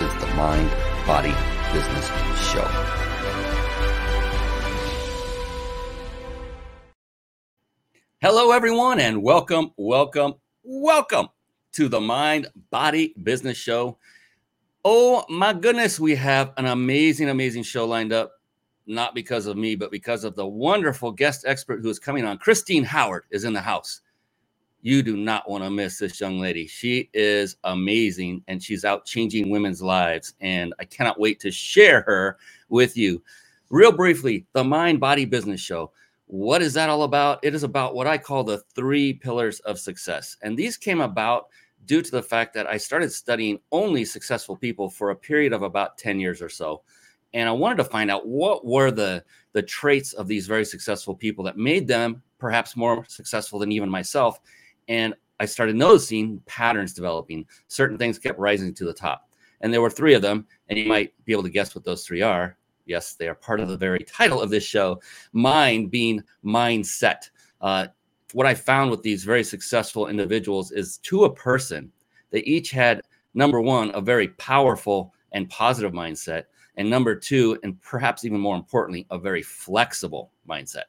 is the Mind Body Business Show. Hello, everyone, and welcome, welcome, welcome to the Mind Body Business Show. Oh my goodness, we have an amazing, amazing show lined up. Not because of me, but because of the wonderful guest expert who is coming on. Christine Howard is in the house. You do not want to miss this young lady. She is amazing and she's out changing women's lives. And I cannot wait to share her with you. Real briefly, the Mind Body Business Show. What is that all about? It is about what I call the three pillars of success. And these came about due to the fact that I started studying only successful people for a period of about 10 years or so. And I wanted to find out what were the, the traits of these very successful people that made them perhaps more successful than even myself. And I started noticing patterns developing. Certain things kept rising to the top. And there were three of them. And you might be able to guess what those three are. Yes, they are part of the very title of this show. Mind being mindset. Uh, what I found with these very successful individuals is to a person, they each had number one, a very powerful and positive mindset. And number two, and perhaps even more importantly, a very flexible mindset.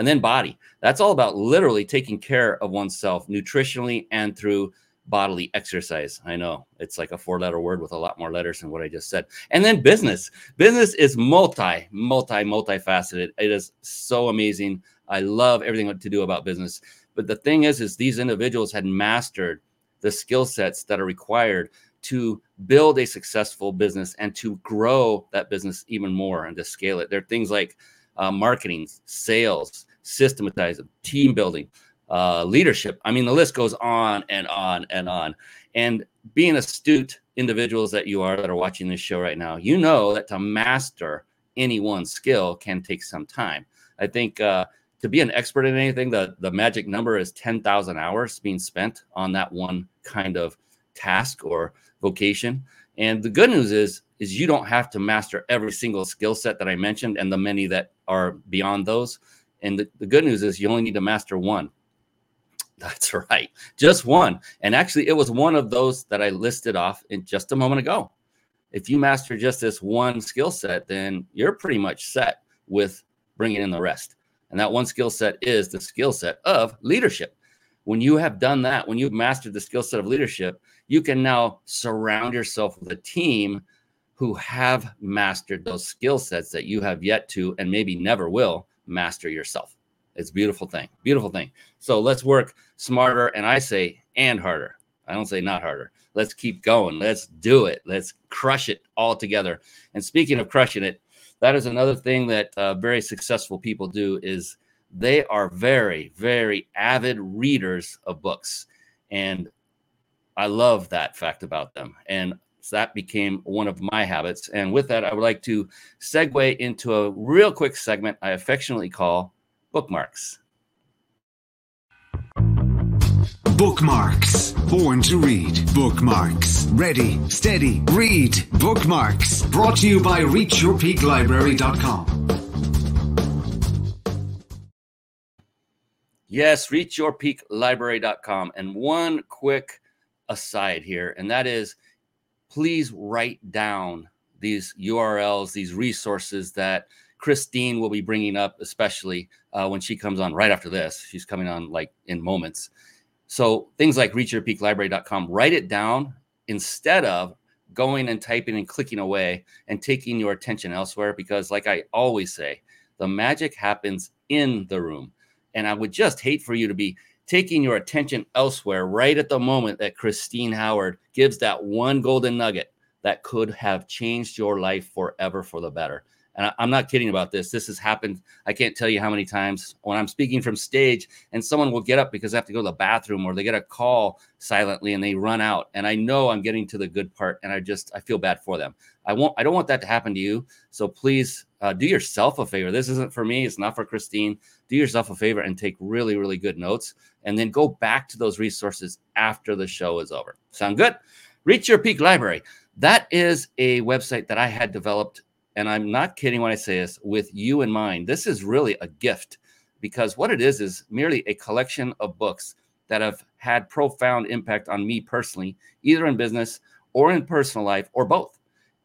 And then body. That's all about literally taking care of oneself nutritionally and through bodily exercise. I know it's like a four letter word with a lot more letters than what I just said. And then business. Business is multi, multi, multifaceted. It is so amazing. I love everything to do about business. But the thing is, is these individuals had mastered the skill sets that are required to build a successful business and to grow that business even more and to scale it. There are things like uh, marketing, sales, systematizing, team building, uh, leadership. I mean, the list goes on and on and on. And being astute individuals that you are that are watching this show right now, you know that to master any one skill can take some time. I think uh, to be an expert in anything, the, the magic number is 10,000 hours being spent on that one kind of task or vocation. And the good news is, is you don't have to master every single skill set that I mentioned and the many that are beyond those. And the, the good news is you only need to master one. That's right, just one. And actually, it was one of those that I listed off in just a moment ago. If you master just this one skill set, then you're pretty much set with bringing in the rest. And that one skill set is the skill set of leadership. When you have done that, when you've mastered the skill set of leadership, you can now surround yourself with a team who have mastered those skill sets that you have yet to and maybe never will master yourself. It's beautiful thing. Beautiful thing. So let's work smarter and I say and harder. I don't say not harder. Let's keep going. Let's do it. Let's crush it all together. And speaking of crushing it, that is another thing that uh, very successful people do is they are very very avid readers of books and i love that fact about them and that became one of my habits and with that i would like to segue into a real quick segment i affectionately call bookmarks Bookmarks. Born to read. Bookmarks. Ready, steady, read. Bookmarks. Brought to you by ReachYourPeakLibrary.com. Yes, reachyourpeaklibrary.com. And one quick aside here, and that is please write down these URLs, these resources that Christine will be bringing up, especially uh, when she comes on right after this. She's coming on like in moments. So things like reachyourpeaklibrary.com, write it down instead of going and typing and clicking away and taking your attention elsewhere. Because, like I always say, the magic happens in the room. And I would just hate for you to be taking your attention elsewhere right at the moment that Christine Howard gives that one golden nugget that could have changed your life forever for the better. And I, am not kidding about this. This has happened. I can't tell you how many times when I'm speaking from stage and someone will get up because they have to go to the bathroom or they get a call silently and they run out. And I know I'm getting to the good part and I just, I feel bad for them. I won't, I don't want that to happen to you. So please uh, do yourself a favor. This isn't for me. It's not for Christine. Do yourself a favor and take really, really good notes and then go back to those resources after the show is over. Sound good? Reach Your Peak Library. That is a website that I had developed and I'm not kidding when I say this, with you in mind. This is really a gift because what it is is merely a collection of books that have had profound impact on me personally, either in business or in personal life or both.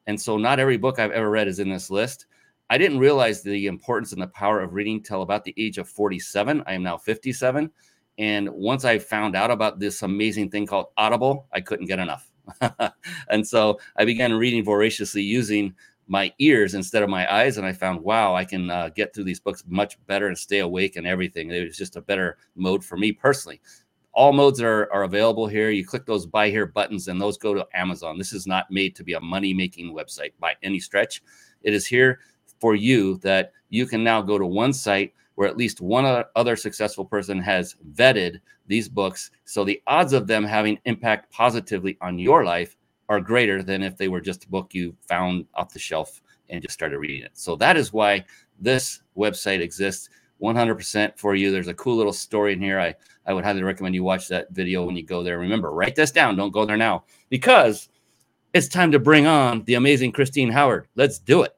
And so not every book I've ever read is in this list. I didn't realize the importance and the power of reading till about the age of 47. I am now 57. And once I found out about this amazing thing called Audible, I couldn't get enough. and so I began reading voraciously using my ears instead of my eyes and i found wow i can uh, get through these books much better and stay awake and everything it was just a better mode for me personally all modes are, are available here you click those buy here buttons and those go to amazon this is not made to be a money making website by any stretch it is here for you that you can now go to one site where at least one other successful person has vetted these books so the odds of them having impact positively on your life are greater than if they were just a book you found off the shelf and just started reading it. So that is why this website exists 100% for you. There's a cool little story in here. I, I would highly recommend you watch that video when you go there. Remember, write this down. Don't go there now because it's time to bring on the amazing Christine Howard. Let's do it.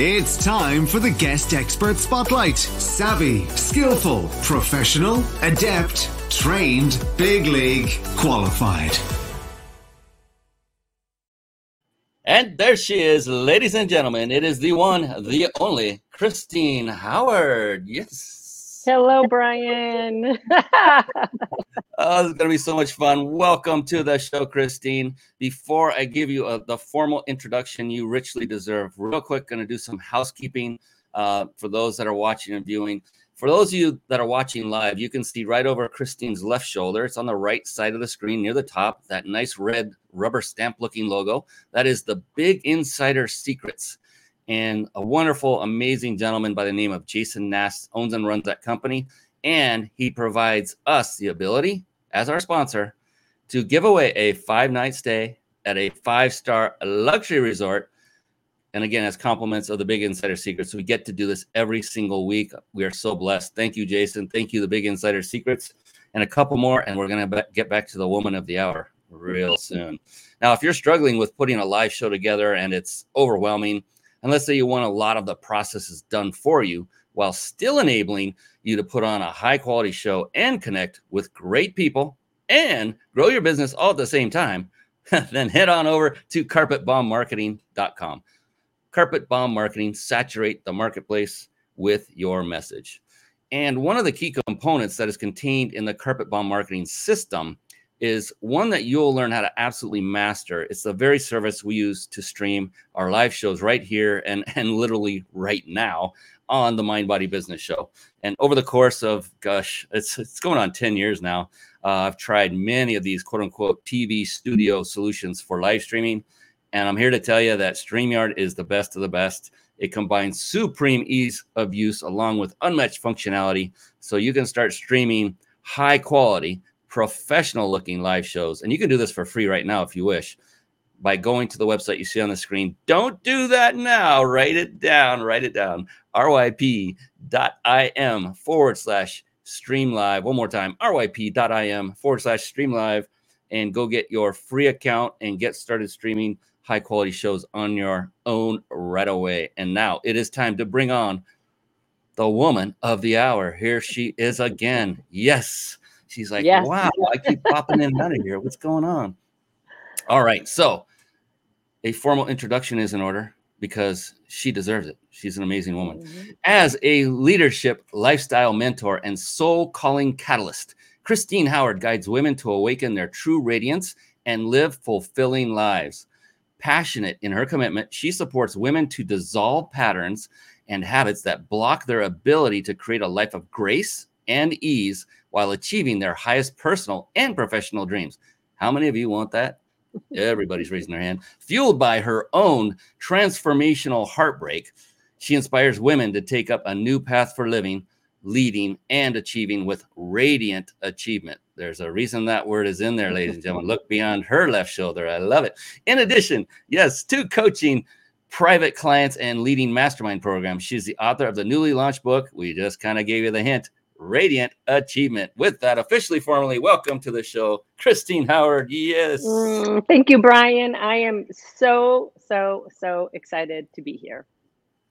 It's time for the guest expert spotlight. Savvy, skillful, professional, adept, trained, big league, qualified. And there she is, ladies and gentlemen. It is the one, the only Christine Howard. Yes. Hello, Brian. oh, this is going to be so much fun. Welcome to the show, Christine. Before I give you a, uh, the formal introduction you richly deserve, real quick, going to do some housekeeping uh, for those that are watching and viewing. For those of you that are watching live, you can see right over Christine's left shoulder. It's on the right side of the screen near the top, that nice red rubber stamp looking logo. That is the Big Insider Secrets. And a wonderful, amazing gentleman by the name of Jason Nast owns and runs that company. And he provides us the ability, as our sponsor, to give away a five night stay at a five star luxury resort and again, as compliments of the Big Insider Secrets, we get to do this every single week. We are so blessed. Thank you, Jason. Thank you, the Big Insider Secrets, and a couple more, and we're going to get back to the woman of the hour real soon. Now, if you're struggling with putting a live show together and it's overwhelming, and let's say you want a lot of the processes done for you while still enabling you to put on a high quality show and connect with great people and grow your business all at the same time, then head on over to carpetbombmarketing.com. Carpet Bomb Marketing, saturate the marketplace with your message. And one of the key components that is contained in the Carpet Bomb Marketing system is one that you'll learn how to absolutely master. It's the very service we use to stream our live shows right here and, and literally right now on the Mind Body Business Show. And over the course of, gosh, it's, it's going on 10 years now, uh, I've tried many of these quote unquote TV studio solutions for live streaming. And I'm here to tell you that StreamYard is the best of the best. It combines supreme ease of use along with unmatched functionality. So you can start streaming high quality, professional looking live shows. And you can do this for free right now if you wish by going to the website you see on the screen. Don't do that now. Write it down. Write it down. ryp.im forward slash stream live. One more time. ryp.im forward slash stream live and go get your free account and get started streaming high quality shows on your own right away. And now it is time to bring on the woman of the hour. Here she is again. Yes. She's like, yes. wow, I keep popping in and out of here. What's going on? All right. So, a formal introduction is in order because she deserves it. She's an amazing woman. Mm-hmm. As a leadership lifestyle mentor and soul calling catalyst, Christine Howard guides women to awaken their true radiance and live fulfilling lives. Passionate in her commitment, she supports women to dissolve patterns and habits that block their ability to create a life of grace and ease while achieving their highest personal and professional dreams. How many of you want that? Everybody's raising their hand. Fueled by her own transformational heartbreak, she inspires women to take up a new path for living, leading, and achieving with radiant achievement. There's a reason that word is in there, ladies and gentlemen. Look beyond her left shoulder. I love it. In addition, yes, to coaching private clients and leading mastermind programs. She's the author of the newly launched book. We just kind of gave you the hint Radiant Achievement. With that, officially, formally, welcome to the show, Christine Howard. Yes. Mm, thank you, Brian. I am so, so, so excited to be here.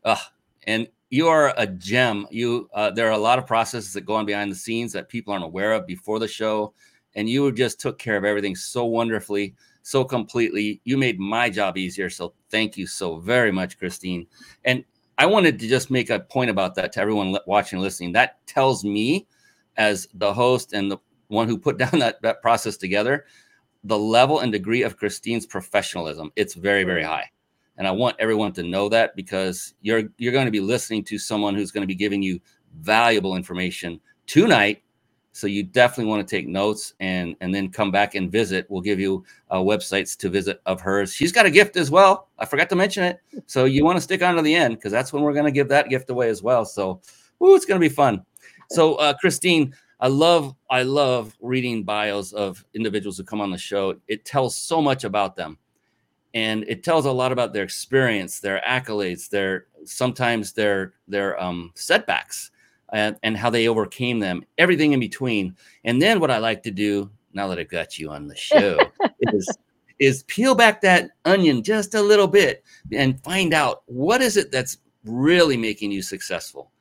Uh, and you are a gem. You uh, there are a lot of processes that go on behind the scenes that people aren't aware of before the show, and you just took care of everything so wonderfully, so completely. You made my job easier. So thank you so very much, Christine. And I wanted to just make a point about that to everyone watching and listening. That tells me, as the host and the one who put down that, that process together, the level and degree of Christine's professionalism. It's very, very high. And I want everyone to know that because you're you're going to be listening to someone who's going to be giving you valuable information tonight so you definitely want to take notes and and then come back and visit. We'll give you uh, websites to visit of hers. She's got a gift as well. I forgot to mention it. So you want to stick on to the end because that's when we're going to give that gift away as well. So, ooh, it's going to be fun. So, uh, Christine, I love I love reading bios of individuals who come on the show. It tells so much about them, and it tells a lot about their experience, their accolades, their sometimes their their um, setbacks and, and how they overcame them, everything in between. And then what I like to do now that I've got you on the show is is peel back that onion just a little bit and find out what is it that's really making you successful.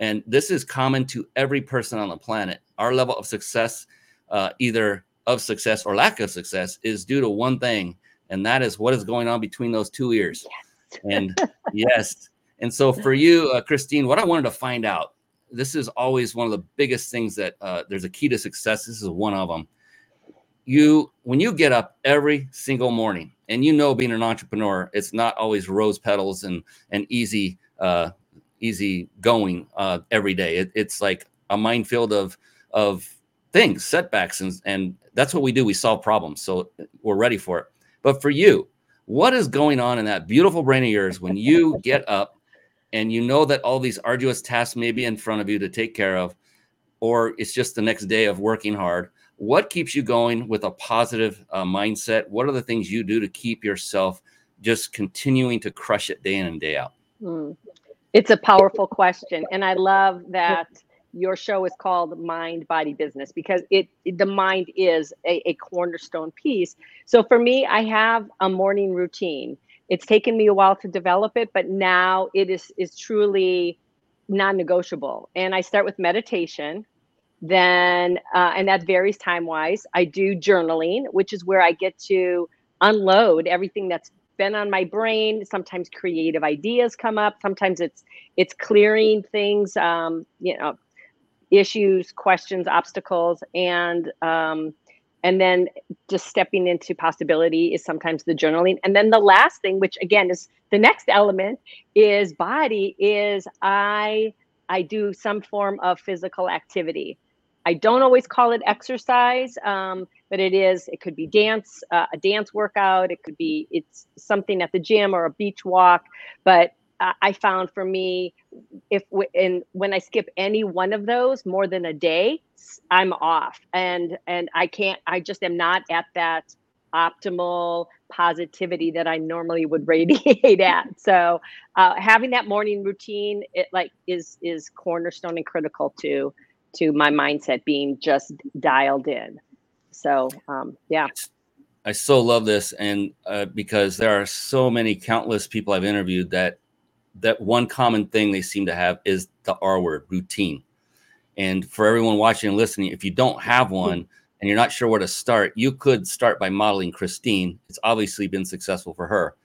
And this is common to every person on the planet. Our level of success, uh, either of success or lack of success, is due to one thing, and that is what is going on between those two ears. Yes. And yes, and so for you, uh, Christine, what I wanted to find out this is always one of the biggest things that uh, there's a key to success. This is one of them. You, when you get up every single morning, and you know, being an entrepreneur, it's not always rose petals and and easy, uh, easy going uh, every day. It, it's like a minefield of of things, setbacks, and and that's what we do. We solve problems, so we're ready for it. But for you, what is going on in that beautiful brain of yours when you get up and you know that all these arduous tasks may be in front of you to take care of, or it's just the next day of working hard, what keeps you going with a positive uh, mindset? What are the things you do to keep yourself just continuing to crush it day in and day out? Mm. It's a powerful question. And I love that your show is called Mind Body Business because it, it the mind is a, a cornerstone piece. So for me, I have a morning routine it's taken me a while to develop it but now it is is truly non-negotiable. And i start with meditation then uh, and that varies time wise i do journaling which is where i get to unload everything that's been on my brain. Sometimes creative ideas come up. Sometimes it's it's clearing things um, you know issues questions obstacles and um, and then just stepping into possibility is sometimes the journaling. And then the last thing which again is the next element is body is i i do some form of physical activity. I don't always call it exercise um, but it is it could be dance uh, a dance workout. It could be it's something at the gym or a beach walk. But I found for me, if and when I skip any one of those more than a day, I'm off, and and I can't. I just am not at that optimal positivity that I normally would radiate at. So uh, having that morning routine, it like is is cornerstone and critical to to my mindset being just dialed in. So um, yeah. I so love this, and uh, because there are so many countless people I've interviewed that that one common thing they seem to have is the R word, routine. And for everyone watching and listening, if you don't have hmm. one and you're not sure where to start, you could start by modeling Christine. It's obviously been successful for her.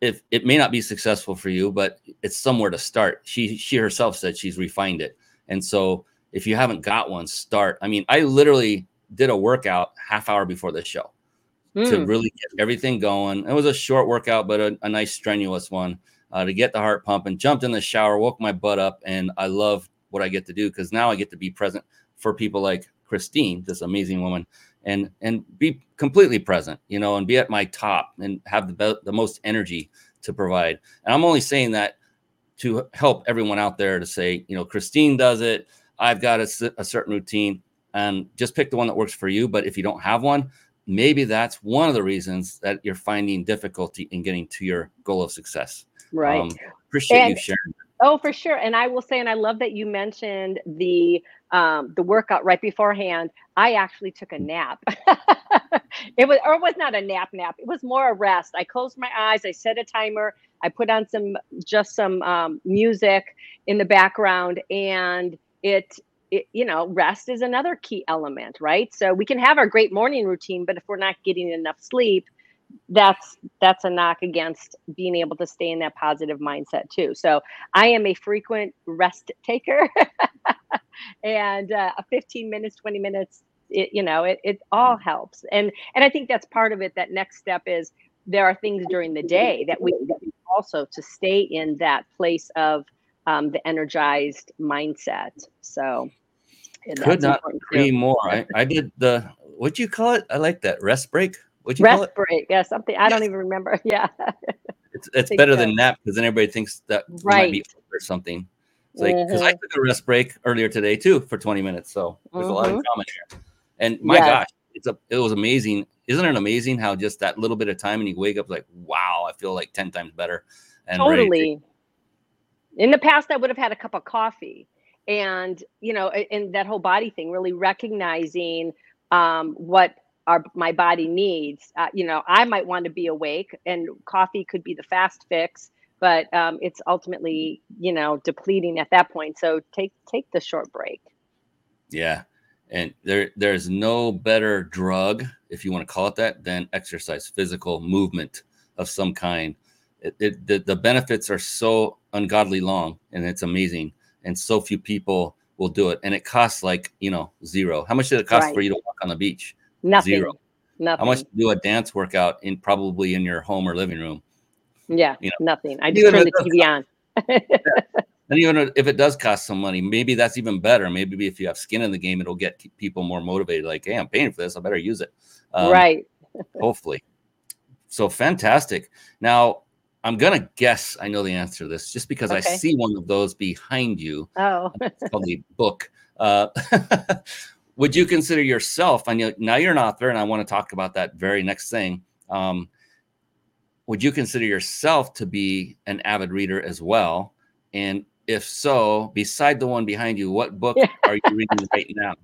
If it may not be successful for you, but it's somewhere to start. She she herself said she's refined it. And so if you haven't got one, start. I mean, I literally did a workout half hour before the show mm. to hmm. really get everything going. It was a short workout, but a, a nice strenuous one uh, to get the heart pumping. Jumped in the shower, woke my butt up, and I love what I get to do because now I get to be present for people like Christine, this amazing woman, and and be completely present, you know, and be at my top and have the be- the most energy to provide. And I'm only saying that to help everyone out there to say, you know, Christine does it. I've got a, a certain routine, and just pick the one that works for you. But if you don't have one, maybe that's one of the reasons that you're finding difficulty in getting to your goal of success. Right. Um, appreciate and, you sharing. Oh, for sure. And I will say, and I love that you mentioned the um, the workout right beforehand. I actually took a nap. it was, or it was not a nap nap. It was more a rest. I closed my eyes. I set a timer. I put on some just some um, music in the background, and it, it, you know, rest is another key element, right? So we can have our great morning routine, but if we're not getting enough sleep, that's that's a knock against being able to stay in that positive mindset too. So I am a frequent rest taker, and uh, a 15 minutes, 20 minutes, it, you know, it, it all helps. And and I think that's part of it. That next step is there are things during the day that we also to stay in that place of um, the energized mindset. So could not agree more. I, I did the what do you call it? I like that rest break. What'd you rest break? Yeah, something I yes. don't even remember. Yeah, it's it's better so. than nap because then everybody thinks that right. might be or something. It's like because mm-hmm. I took a rest break earlier today too for 20 minutes, so there's mm-hmm. a lot in common here. And my gosh, it's a it was amazing. Isn't it amazing how just that little bit of time and you wake up like, wow, I feel like 10 times better. And totally. In the past, I would have had a cup of coffee, and you know, and that whole body thing, really recognizing um, what our my body needs. Uh, you know, I might want to be awake, and coffee could be the fast fix, but um, it's ultimately you know depleting at that point. So take take the short break. Yeah, and there there's no better drug, if you want to call it that, than exercise, physical movement of some kind. It, it the, the benefits are so ungodly long, and it's amazing, and so few people will do it, and it costs like you know zero. How much did it cost right. for you to walk on the beach? Nothing. Zero. Nothing. How much to do a dance workout in probably in your home or living room? Yeah, you know, nothing. I just turn the TV on. yeah. And even if it does cost some money, maybe that's even better. Maybe if you have skin in the game, it'll get people more motivated. Like, hey, I'm paying for this. I better use it. Um, right. hopefully. So fantastic. Now, I'm gonna guess I know the answer to this just because okay. I see one of those behind you. Oh, it's called the book. Uh, would you consider yourself? I know now you're an author, and I want to talk about that very next thing. Um, would you consider yourself to be an avid reader as well? And if so, beside the one behind you, what book are you reading right now?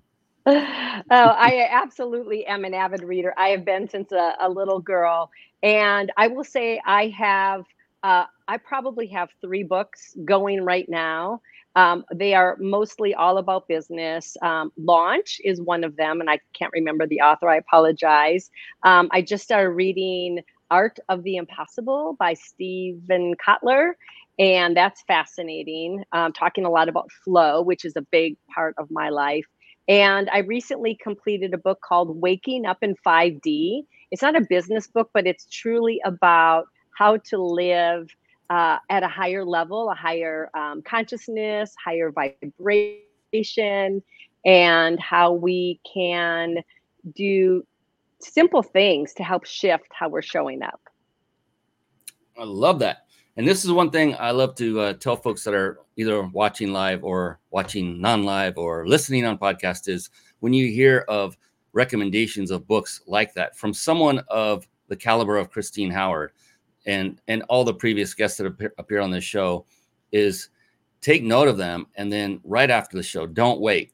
oh, I absolutely am an avid reader. I have been since a, a little girl, and I will say I have. Uh, I probably have three books going right now. Um, they are mostly all about business. Um, Launch is one of them, and I can't remember the author. I apologize. Um, I just started reading Art of the Impossible by Steven Kotler, and that's fascinating. Um, talking a lot about flow, which is a big part of my life. And I recently completed a book called Waking Up in 5D. It's not a business book, but it's truly about how to live uh, at a higher level, a higher um, consciousness, higher vibration, and how we can do simple things to help shift how we're showing up. I love that. And this is one thing I love to uh, tell folks that are either watching live or watching non live or listening on podcast is when you hear of recommendations of books like that from someone of the caliber of Christine Howard, and and all the previous guests that appear, appear on this show is take note of them and then right after the show don't wait.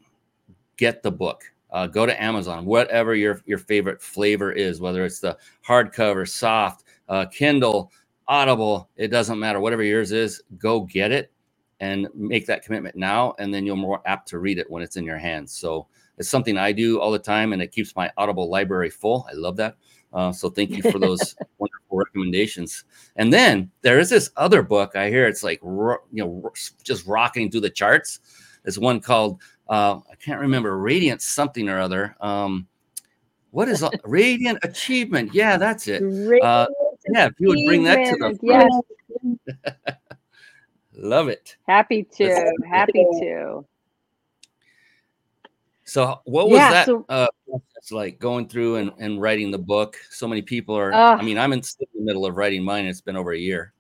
Get the book. Uh, go to amazon whatever your your favorite flavor is whether it's the hardcover soft uh, kindle audible it doesn't matter whatever yours is go get it and make that commitment now and then you're more apt to read it when it's in your hands. So it's something i do all the time and it keeps my audible library full. I love that uh, so thank you for those wonderful recommendations. And then there is this other book I hear it's like you know just rocking through the charts. There's one called uh, I can't remember Radiant something or other. Um, what is Radiant Achievement? Yeah, that's it. Uh, yeah, if you would bring that to the yes. Love it. Happy to. Happy to. So what was yeah, that so, uh, like going through and, and writing the book? So many people are. Uh, I mean, I'm in the middle of writing mine. It's been over a year.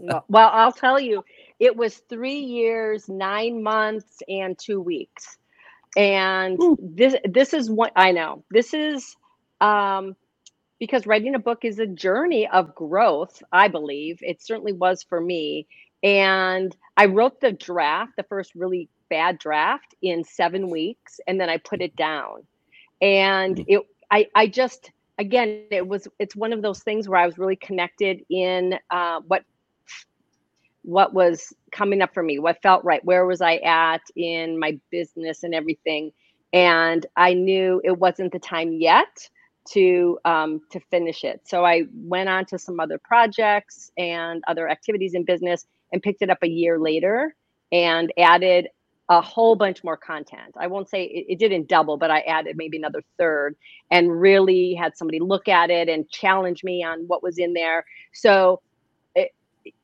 well, I'll tell you, it was three years, nine months, and two weeks. And Ooh. this this is what I know. This is um, because writing a book is a journey of growth. I believe it certainly was for me. And I wrote the draft, the first really bad draft, in seven weeks, and then I put it down. And mm. it, I, I just again, it was it's one of those things where I was really connected in uh, what what was coming up for me, what felt right, where was I at in my business and everything. And I knew it wasn't the time yet to um, to finish it. So I went on to some other projects and other activities in business and picked it up a year later and added a whole bunch more content. I won't say it, it, didn't double, but I added maybe another third and really had somebody look at it and challenge me on what was in there. So, it,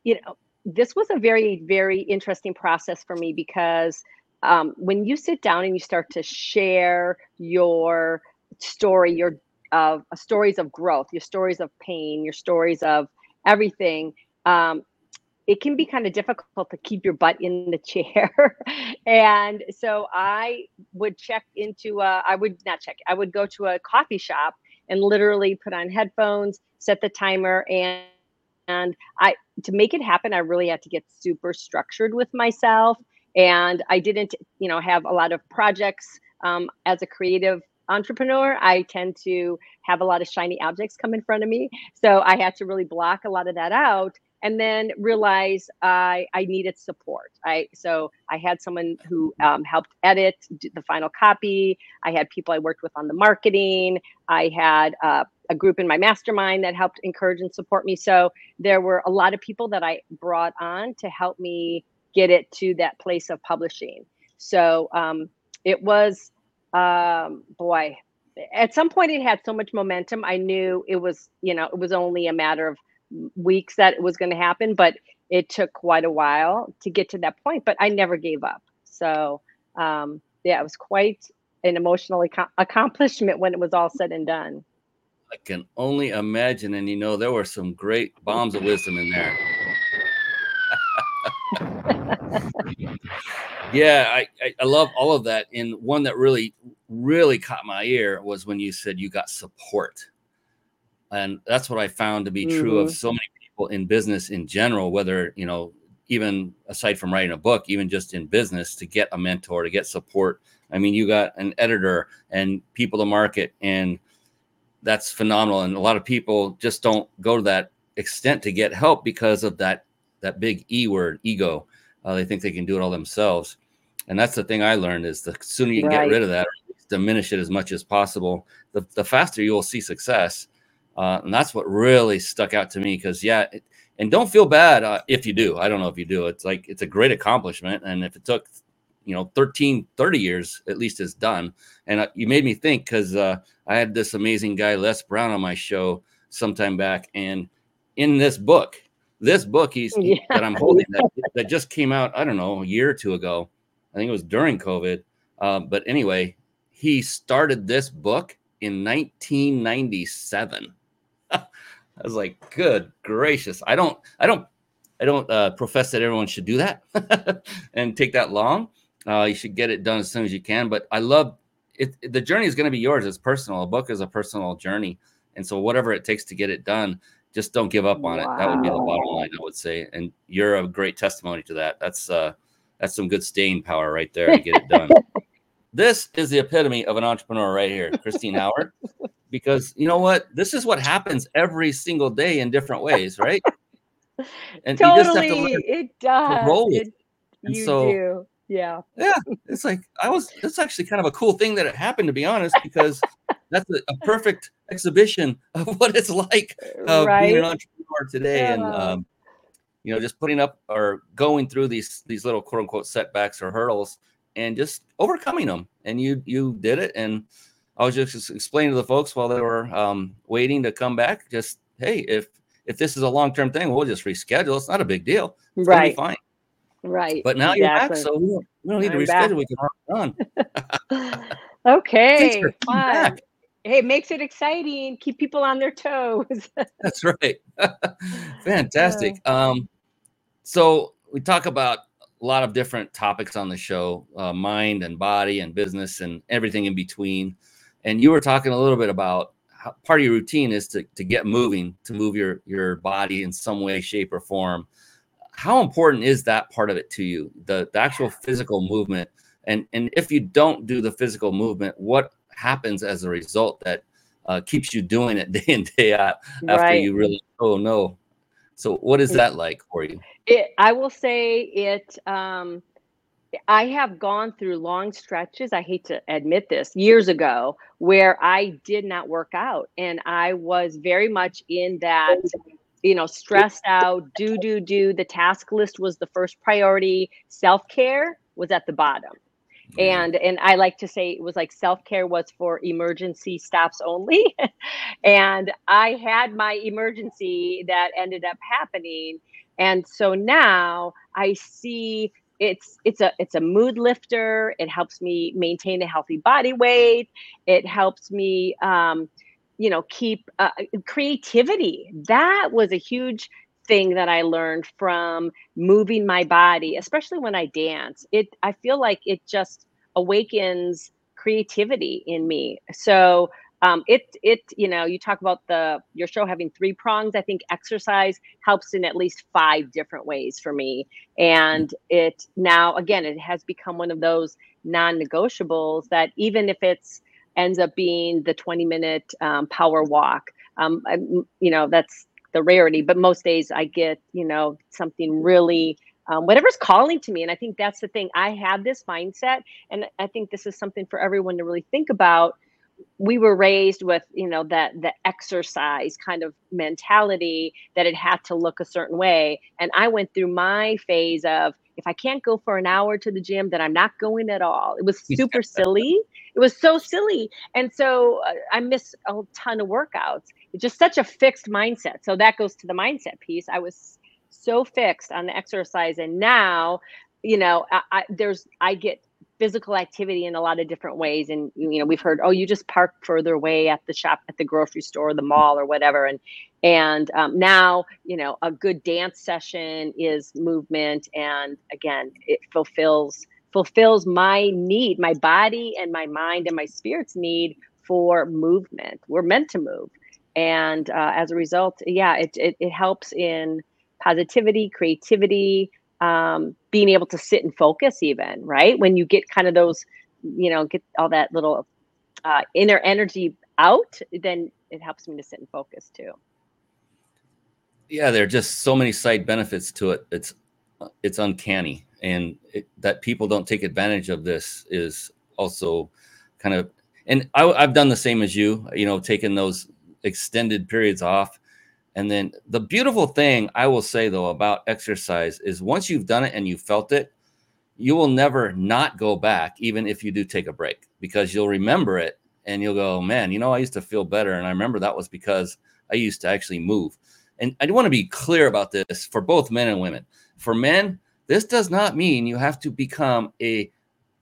you know, this was a very, very interesting process for me because um, when you sit down and you start to share your story, your uh, stories of growth, your stories of pain, your stories of everything, um, it can be kind of difficult to keep your butt in the chair. and so I would check into, a, I would not check, I would go to a coffee shop and literally put on headphones, set the timer, and and I to make it happen, I really had to get super structured with myself. And I didn't, you know, have a lot of projects um, as a creative entrepreneur. I tend to have a lot of shiny objects come in front of me, so I had to really block a lot of that out and then realize I, I needed support. I so I had someone who um, helped edit the final copy. I had people I worked with on the marketing. I had uh, a group in my mastermind that helped encourage and support me. So there were a lot of people that I brought on to help me get it to that place of publishing. So um, it was, um, boy, at some point it had so much momentum. I knew it was, you know, it was only a matter of weeks that it was going to happen, but it took quite a while to get to that point. But I never gave up. So um, yeah, it was quite an emotional ac- accomplishment when it was all said and done. I can only imagine, and you know, there were some great bombs of wisdom in there. yeah, I, I, I love all of that. And one that really, really caught my ear was when you said you got support and that's what i found to be mm-hmm. true of mm-hmm. so many people in business in general whether you know even aside from writing a book even just in business to get a mentor to get support i mean you got an editor and people to market and that's phenomenal and a lot of people just don't go to that extent to get help because of that that big e word ego uh, they think they can do it all themselves and that's the thing i learned is the sooner you can right. get rid of that diminish it as much as possible the, the faster you will see success uh, and that's what really stuck out to me because, yeah, it, and don't feel bad uh, if you do. I don't know if you do. It's like it's a great accomplishment. And if it took, you know, 13, 30 years, at least it's done. And uh, you made me think because uh, I had this amazing guy, Les Brown, on my show sometime back. And in this book, this book he's yeah. that I'm holding that, that just came out, I don't know, a year or two ago. I think it was during COVID. Uh, but anyway, he started this book in 1997. I was like, good gracious. I don't, I don't, I don't uh, profess that everyone should do that and take that long. Uh, you should get it done as soon as you can. But I love it. The journey is going to be yours. It's personal. A book is a personal journey. And so whatever it takes to get it done, just don't give up on wow. it. That would be the bottom line, I would say. And you're a great testimony to that. That's, uh, that's some good staying power right there to get it done. this is the epitome of an entrepreneur right here, Christine Howard because you know what? This is what happens every single day in different ways, right? And totally, it does. roll it. And you so, do. Yeah. Yeah. It's like I was it's actually kind of a cool thing that it happened to be honest, because that's a, a, perfect exhibition of what it's like uh, right? being an entrepreneur today. Yeah. And um, you know, just putting up or going through these these little quote unquote setbacks or hurdles and just overcoming them. And you you did it and I was just explaining to the folks while they were um, waiting to come back. Just hey, if if this is a long term thing, we'll just reschedule. It's not a big deal. It's right. fine. Right. But now exactly. you're back, so we don't, we don't need I'm to reschedule. Back. We can done. okay, fun. Hey, it makes it exciting. Keep people on their toes. That's right. Fantastic. Um, so we talk about a lot of different topics on the show, uh, mind and body and business and everything in between. And you were talking a little bit about how part of your routine is to, to get moving, to move your, your body in some way, shape, or form. How important is that part of it to you, the, the actual physical movement? And, and if you don't do the physical movement, what happens as a result that uh, keeps you doing it day in, day out after right. you really, oh no. So, what is that like for you? It, I will say it. Um, I have gone through long stretches. I hate to admit this years ago where I did not work out, and I was very much in that, you know, stressed out. Do do do. The task list was the first priority. Self care was at the bottom and and i like to say it was like self-care was for emergency stops only and i had my emergency that ended up happening and so now I see it's it's a it's a mood lifter. It helps me maintain a healthy body weight. It helps me um, you know keep uh, creativity. That was a huge thing that I learned from moving my body, especially when I dance. It I feel like it just awakens creativity in me. So um, it it you know you talk about the your show having three prongs i think exercise helps in at least five different ways for me and it now again it has become one of those non-negotiables that even if it's ends up being the 20 minute um, power walk um, I, you know that's the rarity but most days i get you know something really um, whatever's calling to me and i think that's the thing. I have this mindset and i think this is something for everyone to really think about. We were raised with you know that the exercise kind of mentality that it had to look a certain way and i went through my phase of if i can't go for an hour to the gym then i'm not going at all. It was super silly. It was so silly. And so uh, i missed a ton of workouts just such a fixed mindset. So that goes to the mindset piece. I was so fixed on the exercise and now you know I, I, there's i get physical activity in a lot of different ways. And you know we've heard oh you just park further away at the shop at the grocery store the mall or whatever. And and um, now you know a good dance session is movement. And again it fulfills fulfills my need my body and my mind and my spirit's need for movement. We're meant to move and uh, as a result yeah it, it, it helps in positivity creativity um, being able to sit and focus even right? When you get kind of those you know get all that little uh, inner energy out then it helps me to sit and focus too. Yeah there are just so many side benefits to it. It's it's uncanny. And it, that people don't take advantage of this is also kind of and I, i've done the same as you you know taking those extended periods off and then the beautiful thing I will say though about exercise is once you've done it and you felt it, you will never not go back, even if you do take a break, because you'll remember it and you'll go, man, you know, I used to feel better. And I remember that was because I used to actually move. And I want to be clear about this for both men and women. For men, this does not mean you have to become a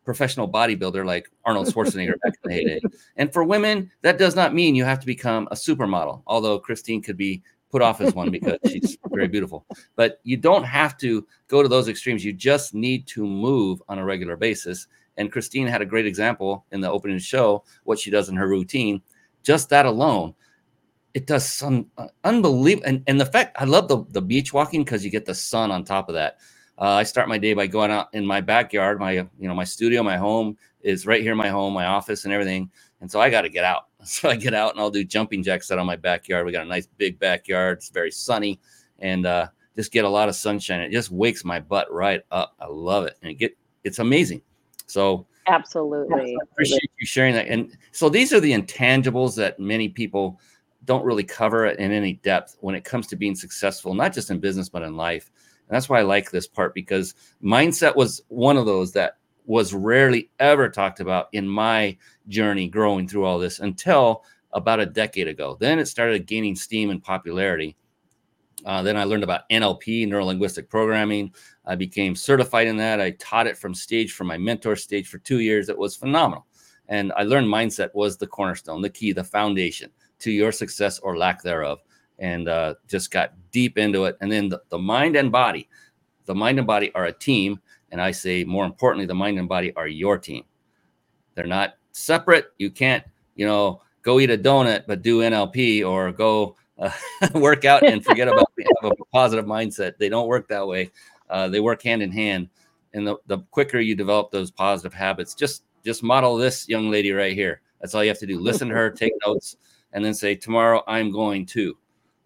professional bodybuilder like Arnold Schwarzenegger back in the heyday. And for women, that does not mean you have to become a supermodel, although Christine could be put off as one because she's very beautiful. But you don't have to go to those extremes. You just need to move on a regular basis. And Christine had a great example in the opening show, what she does in her routine. Just that alone, it does some uh, unbelievable. And, and the fact I love the, the beach walking because you get the sun on top of that. Uh, I start my day by going out in my backyard. My you know my studio, my home is right here. My home, my office, and everything. And so I got to get out. So I get out and I'll do jumping jacks out on my backyard. We got a nice big backyard. It's very sunny and uh, just get a lot of sunshine. It just wakes my butt right up. I love it. And it get it's amazing. So absolutely I appreciate you sharing that. And so these are the intangibles that many people don't really cover in any depth when it comes to being successful, not just in business, but in life. And that's why I like this part because mindset was one of those that was rarely ever talked about in my journey growing through all this until about a decade ago. Then it started gaining steam and popularity. Uh, then I learned about NLP, neuro linguistic programming. I became certified in that. I taught it from stage from my mentor stage for two years. It was phenomenal. And I learned mindset was the cornerstone, the key, the foundation to your success or lack thereof. And uh, just got deep into it. And then the, the mind and body, the mind and body are a team. And I say, more importantly, the mind and body are your team. They're not separate. You can't, you know, go eat a donut, but do NLP or go uh, work out and forget about have a positive mindset. They don't work that way. Uh, they work hand in hand. And the, the quicker you develop those positive habits, just just model this young lady right here. That's all you have to do. Listen to her, take notes, and then say, tomorrow I'm going to.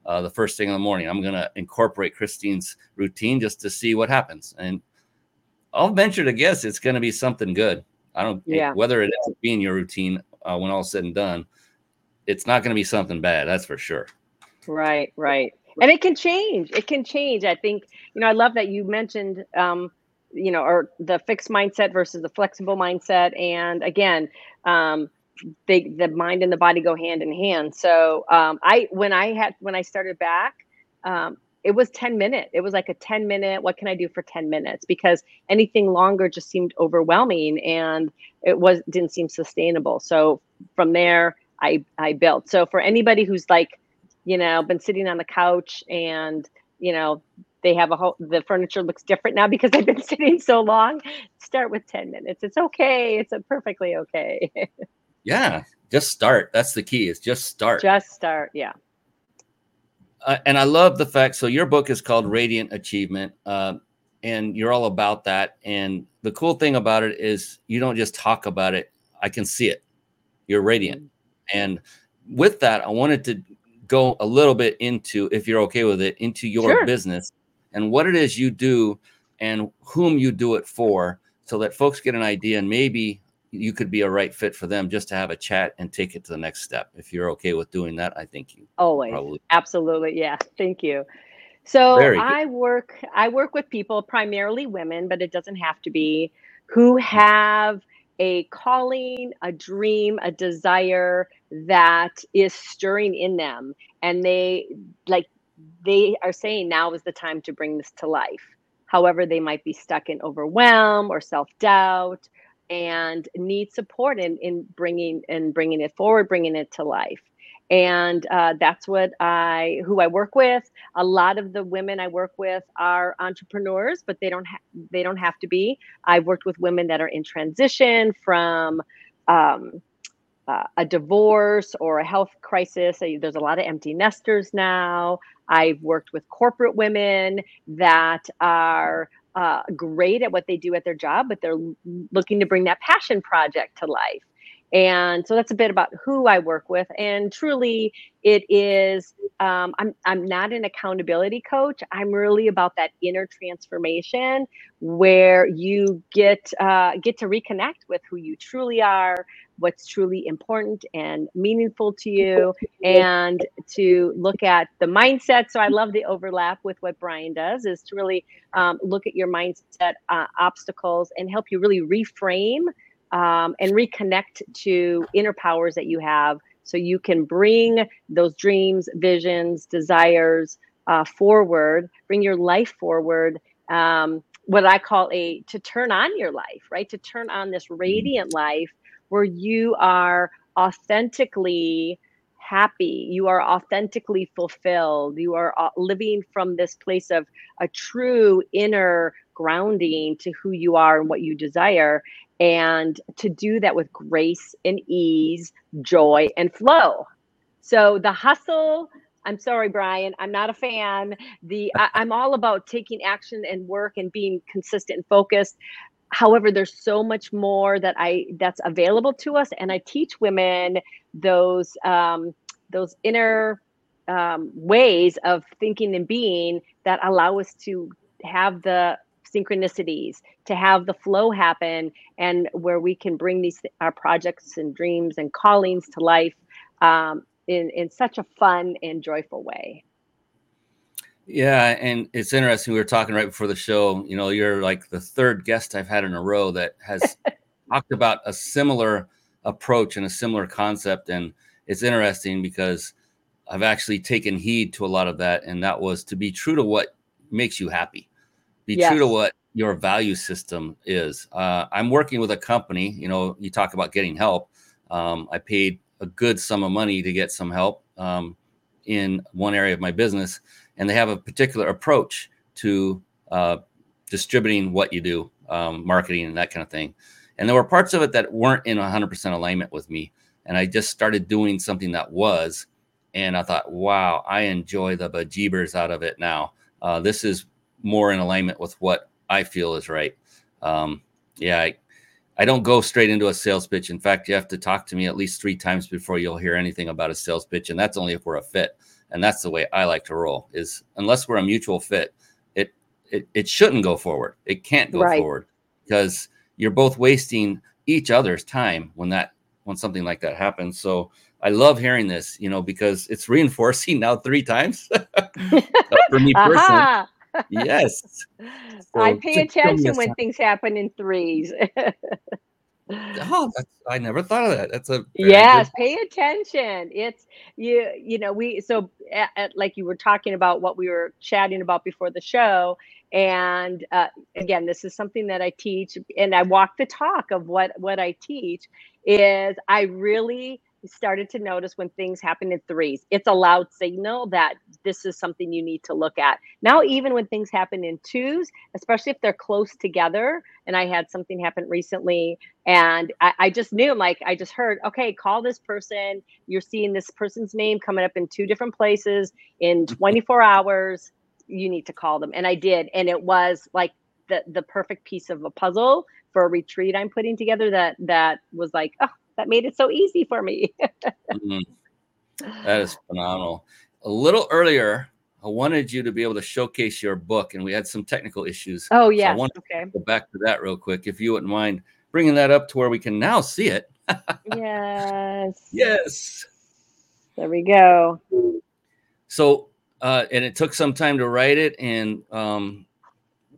Uh, the first thing in the morning, I'm going to incorporate Christine's routine just to see what happens. And I'll venture to guess it's going to be something good. I don't, yeah. whether it ends up being your routine uh, when all said and done, it's not going to be something bad. That's for sure. Right, right. And it can change. It can change. I think, you know, I love that you mentioned, um, you know, or the fixed mindset versus the flexible mindset. And again, um, they, the mind and the body go hand in hand. So um, I, when I had, when I started back, um, it was 10 minute. It was like a 10 minute, what can I do for 10 minutes? Because anything longer just seemed overwhelming and it was, didn't seem sustainable. So from there, I, I built. So for anybody who's like, you know, been sitting on the couch and, you know, they have a whole, the furniture looks different now because they've been sitting so long. Start with 10 minutes. It's okay. It's perfectly okay. yeah. Just start. That's the key is just start. Just start. Yeah. Uh, and I love the fact. So your book is called Radiant Achievement, uh, and you're all about that. And the cool thing about it is you don't just talk about it. I can see it. You're radiant. Mm-hmm. And with that, I wanted to go a little bit into, if you're okay with it, into your sure. business and what it is you do and whom you do it for so that folks get an idea and maybe you could be a right fit for them just to have a chat and take it to the next step. If you're okay with doing that, I think you always probably. absolutely. Yeah. Thank you. So I work I work with people primarily women, but it doesn't have to be who have a calling, a dream, a desire that is stirring in them. And they like they are saying now is the time to bring this to life. However, they might be stuck in overwhelm or self-doubt and need support in, in bringing and bringing it forward, bringing it to life and uh, that's what I who I work with. A lot of the women I work with are entrepreneurs, but they don't ha- they don't have to be. I've worked with women that are in transition from um, uh, a divorce or a health crisis. There's a lot of empty nesters now. I've worked with corporate women that are uh, great at what they do at their job, but they're looking to bring that passion project to life. And so that's a bit about who I work with. And truly, it is, um, I'm, I'm not an accountability coach. I'm really about that inner transformation where you get, uh, get to reconnect with who you truly are, what's truly important and meaningful to you, and to look at the mindset. So I love the overlap with what Brian does is to really um, look at your mindset uh, obstacles and help you really reframe um, and reconnect to inner powers that you have so you can bring those dreams, visions, desires uh, forward, bring your life forward. Um, what I call a to turn on your life, right? To turn on this radiant life where you are authentically happy, you are authentically fulfilled, you are uh, living from this place of a true inner grounding to who you are and what you desire and to do that with grace and ease, joy and flow. So the hustle, I'm sorry, Brian, I'm not a fan. The I, I'm all about taking action and work and being consistent and focused. However, there's so much more that I that's available to us, and I teach women those um, those inner um, ways of thinking and being that allow us to have the synchronicities to have the flow happen and where we can bring these our projects and dreams and callings to life um, in in such a fun and joyful way yeah and it's interesting we were talking right before the show you know you're like the third guest i've had in a row that has talked about a similar approach and a similar concept and it's interesting because I've actually taken heed to a lot of that, and that was to be true to what makes you happy, be Yes. true to what your value system is. Uh, I'm working with a company. You know, you talk about getting help. Um, I paid a good sum of money to get some help um, in one area of my business, and they have a particular approach to uh, distributing what you do, um, marketing, and that kind of thing. And there were parts of it that weren't in 100% alignment with me. And I just started doing something that was. And I thought, wow, I enjoy the bejeebers out of it now. Uh, this is more in alignment with what I feel is right. Um, yeah, I, I don't go straight into a sales pitch. In fact, you have to talk to me at least three times before you'll hear anything about a sales pitch. And that's only if we're a fit. And that's the way I like to roll is unless we're a mutual fit, it, it, it shouldn't go forward. It can't go Right. forward because you're both wasting each other's time when that when something like that happens. So I love hearing this, you know, because it's reinforcing now three times for me personally. Yes. I pay just show me a attention when things happen in threes. Oh, that's, I never thought of that. That's a yes good- pay attention it's you you know we so at, at- like you were talking about what we were chatting about before the show and uh, again this is something that i teach and i walk the talk of what what i teach is i really started to notice when things happen in threes. It's a loud signal that this is something you need to look at. Now even when things happen in twos especially if they're close together and i had something happen recently and I, I just knew like i just heard okay call this person. You're seeing this person's name coming up in two different places in mm-hmm. 24 hours. You need to call them. And i did and it was like the the perfect piece of a puzzle for a retreat i'm putting together that that was like oh that made it so easy for me Mhm. That is phenomenal. A little earlier, I wanted you to be able to showcase your book, and we had some technical issues. oh So yeah to okay go back to that real quick, if you wouldn't mind bringing that up to where we can now see it. yes Yes. there we go So, uh, and it took some time to write it. And um,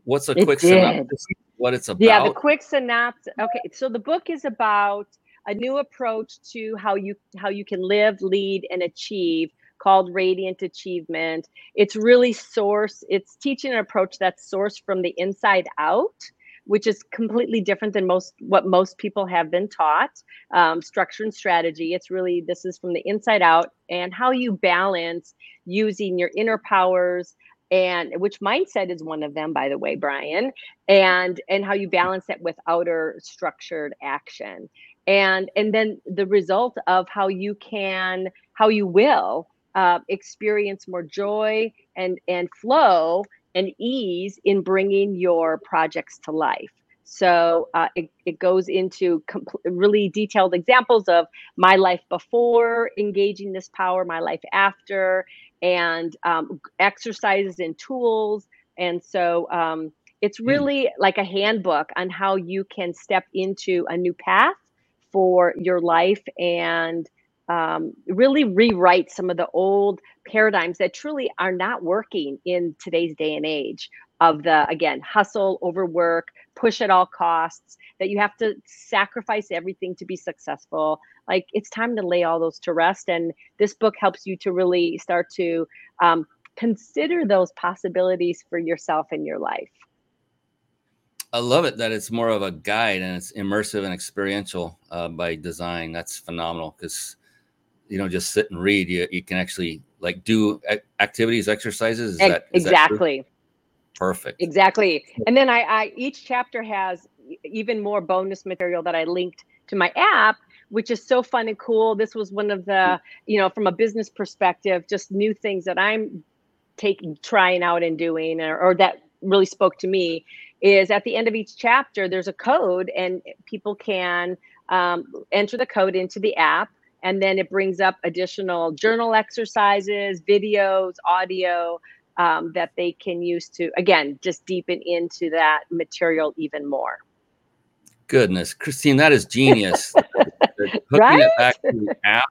what's a It quick did. synopsis? What it's about? Yeah, the quick synopsis. Okay, so the book is about a new approach to how you how you can live, lead, and achieve called Radiant Achievement. It's really source. It's teaching an approach that's sourced from the inside out, which is completely different than most what most people have been taught. Um, structure and strategy. It's really this is from the inside out, and how you balance using your inner powers and which mindset is one of them by the way brian and and how you balance it with outer structured action and and then the result of how you can how you will uh, experience more joy and and flow and ease in bringing your projects to life. So uh, it, it goes into compl- really detailed examples of my life before engaging this power my life after and um, exercises and tools. And so um, it's really like a handbook on how you can step into a new path for your life and um, really rewrite some of the old paradigms that truly are not working in today's day and age of the again hustle overwork push at all costs that you have to sacrifice everything to be successful. Like it's time to lay all those to rest and this book helps you to really start to um, consider those possibilities for yourself and your life I love it that it's more of a guide and it's immersive and experiential uh, by design. That's phenomenal because you know just sit and read. You you can actually like do activities, exercises. Is that is exactly perfect? exactly and then I, I each chapter has even more bonus material that i linked to my app which is so fun and cool this was one of the you know from a business perspective just new things that i'm taking trying out and doing or, or that really spoke to me is at the end of each chapter there's a code and people can um, enter the code into the app and then it brings up additional journal exercises videos audio um, that they can use to again just deepen into that material even more Goodness, Christine, that is genius. Hooking Right? it back to the app.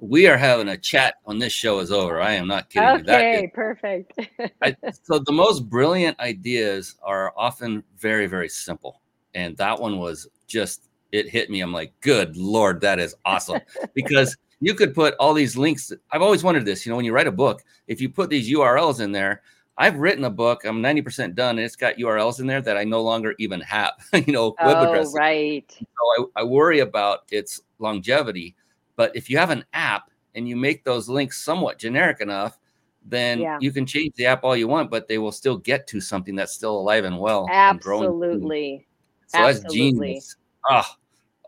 We are having a chat when this show is over. I am not kidding you. That is okay perfect I, so the most brilliant ideas are often very very simple and that one was just it hit me i'm like good lord that is awesome because you could put all these links. I've always wondered this. You know, when you write a book, if you put these URLs in there, I've written a book. I'm 90% done, and it's got URLs in there that I no longer even have. you know, web oh, addresses. right. So I, I worry about its longevity. But if you have an app and you make those links somewhat generic enough, then Yeah. you can change the app all you want, but they will still get to something that's still alive and well. and growing. Absolutely. So that's genius. Ah,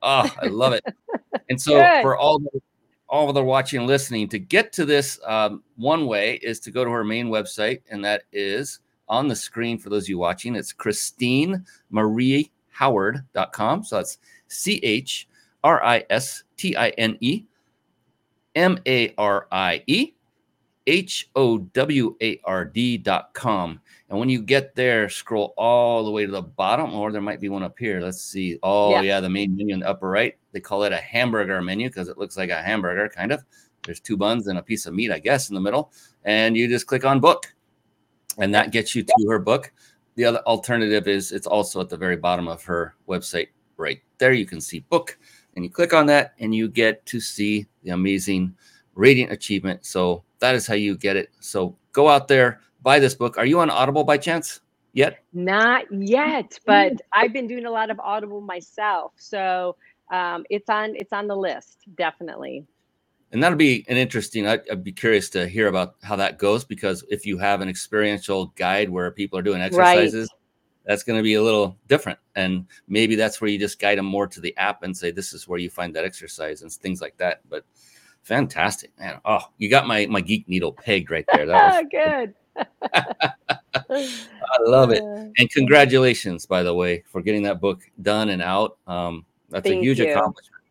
ah, I love it. and so Good. for all the, all the watching and listening, to get to this, um, one way is to go to her main website, and that is on the screen for those of you watching. It's Christine Marie Howard.com. So that's C H R I S T I N E M A R I E H O W A R D dot com. And when you get there, scroll all the way to the bottom, or there might be one up here. Let's see. Oh, Yeah. yeah, the main menu in the upper right. They call it a hamburger menu because it looks like a hamburger, kind of. There's two buns and a piece of meat, I guess, in the middle. And you just click on book, and that gets you to her book. The other alternative is it's also at the very bottom of her website right there. You can see book, and you click on that, and you get to see the amazing radiant achievement. So that is how you get it. So go out there, buy this book. Are you on Audible by chance yet? Not yet, but I've been doing a lot of Audible myself, so um, it's on it's on the list definitely. And that'll be an interesting. I'd, I'd be curious to hear about how that goes because if you have an experiential guide where people are doing exercises, that's going to be a little different. And maybe that's where you just guide them more to the app and say, this is where you find that exercise and things like that. But fantastic, man. Oh, you got my, my geek needle pegged right there. That was, Good. I love it. Uh, And congratulations, by the way, for getting that book done and out. Um, that's a Thank huge you. accomplishment.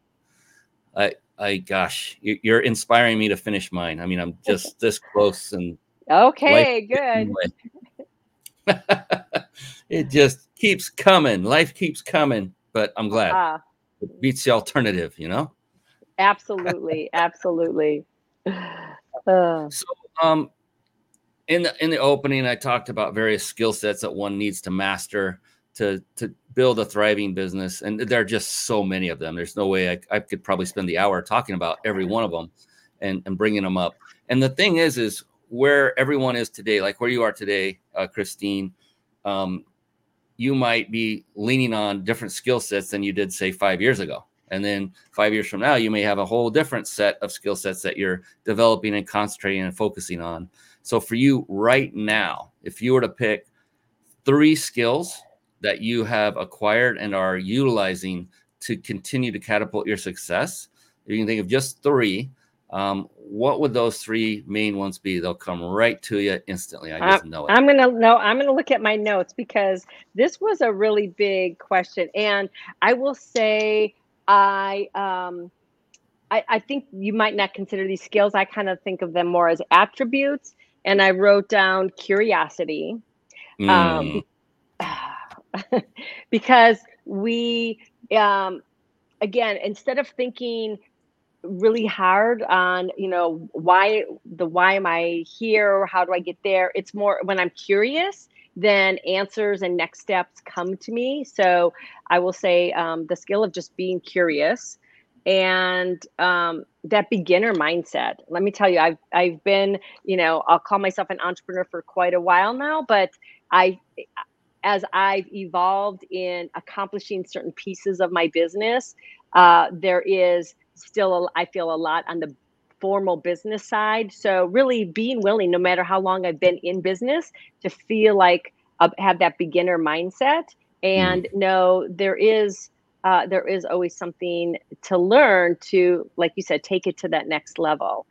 I, I, gosh, you're inspiring me to finish mine. I mean, I'm just this close and Okay, good. It just keeps coming. Life keeps coming, but I'm glad Ah, it beats the alternative, you know? absolutely, absolutely. Uh, So, um, in the in the opening, I talked about various skill sets that one needs to master to to build a thriving business, and there are just so many of them. There's no way I, I could probably spend the hour talking about every one of them, and and bringing them up. And the thing is, is where everyone is today, like where you are today, uh, Christine. Um, you might be leaning on different skill sets than you did say five years ago. And then five years from now, you may have a whole different set of skill sets that you're developing and concentrating and focusing on. So for you right now, if you were to pick three skills that you have acquired and are utilizing to continue to catapult your success, you can think of just three, um, what would those three main ones be? They'll come right to you instantly. I just know it. I'm gonna no, I'm gonna look at my notes because this was a really big question, and I will say I um I, I think you might not consider these skills. I kind of think of them more as attributes, and I wrote down curiosity. Mm, um, because we um, again instead of thinking really hard on you know why the why am i here? How do i get there? It's more when i'm curious then answers and next steps come to me. So i will say um, the skill of just being curious and um, that beginner mindset. Let me tell you i've i've been you know i'll call myself an entrepreneur for quite a while now but i as i've evolved in accomplishing certain pieces of my business uh, there is still I feel a lot on the formal business side. So really being willing no matter how long i've been in business to feel like uh, have that beginner mindset and know there is uh, there is always something to learn to like you said take it to that next level.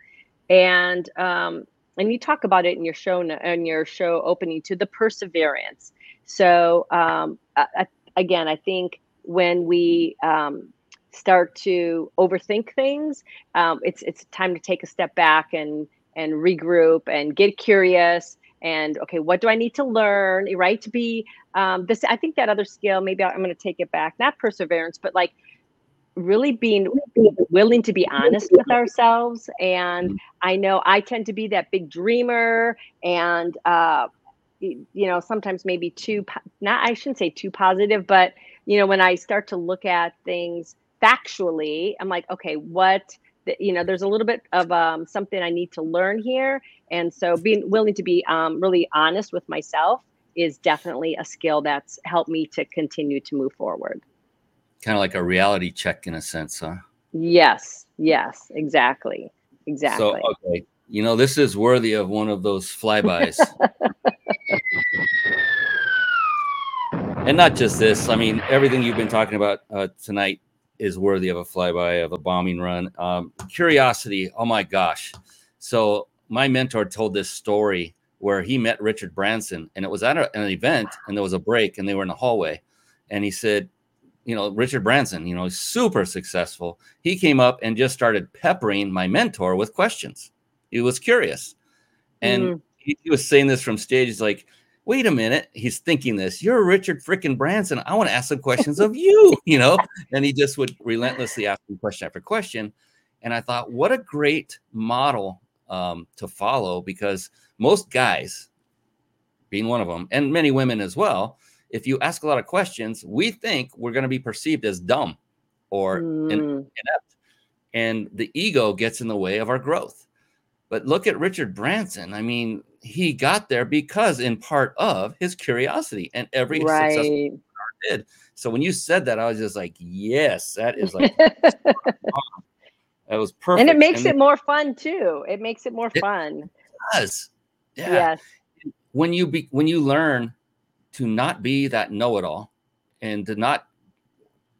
And um, and you talk about it in your show in your show opening to the perseverance. So um, I, again i think when we um, start to overthink things um, it's it's time to take a step back and and regroup and get curious and okay what do i need to learn right? To be um, this i think that other skill maybe i'm going to take it back not perseverance but like really being willing to be honest with ourselves. And i know i tend to be that big dreamer and uh, you know sometimes maybe too not i shouldn't say too positive but you know when i start to look at things factually i'm like okay what you know there's a little bit of um, something I need to learn here, and so being willing to be um, really honest with myself is definitely a skill that's helped me to continue to move forward. Kind of like a reality check in a sense, huh? Yes, yes, exactly. Exactly. So, okay, you know, this is worthy of one of those flybys. and not just this, I mean, everything you've been talking about uh, tonight is worthy of a flyby, of a bombing run. Um, curiosity, oh my gosh. So, my mentor told this story where he met Richard Branson, and it was at a, an event, and there was a break, and they were in the hallway. And he said, you know, Richard Branson, you know, super successful. He came up and just started peppering my mentor with questions. He was curious. And mm. he, he, was saying this from stage. He's like, wait a minute. He's thinking this. You're Richard freaking Branson. I want to ask some questions of you, you know? And he just would relentlessly ask me question after question. And I thought, what a great model um, to follow because most guys, being one of them, and many women as well, if you ask a lot of questions, we think we're going to be perceived as dumb or mm. inept. And the ego gets in the way of our growth. But look at Richard Branson. I mean, he got there because, in part, of his curiosity, and every right. successful did. So when you said that, I was just like, yes, that is like that was perfect. And it makes and it more fun too. It makes it more it fun. Does. Yeah. Yes. When you be when you learn to not be that know-it-all and to not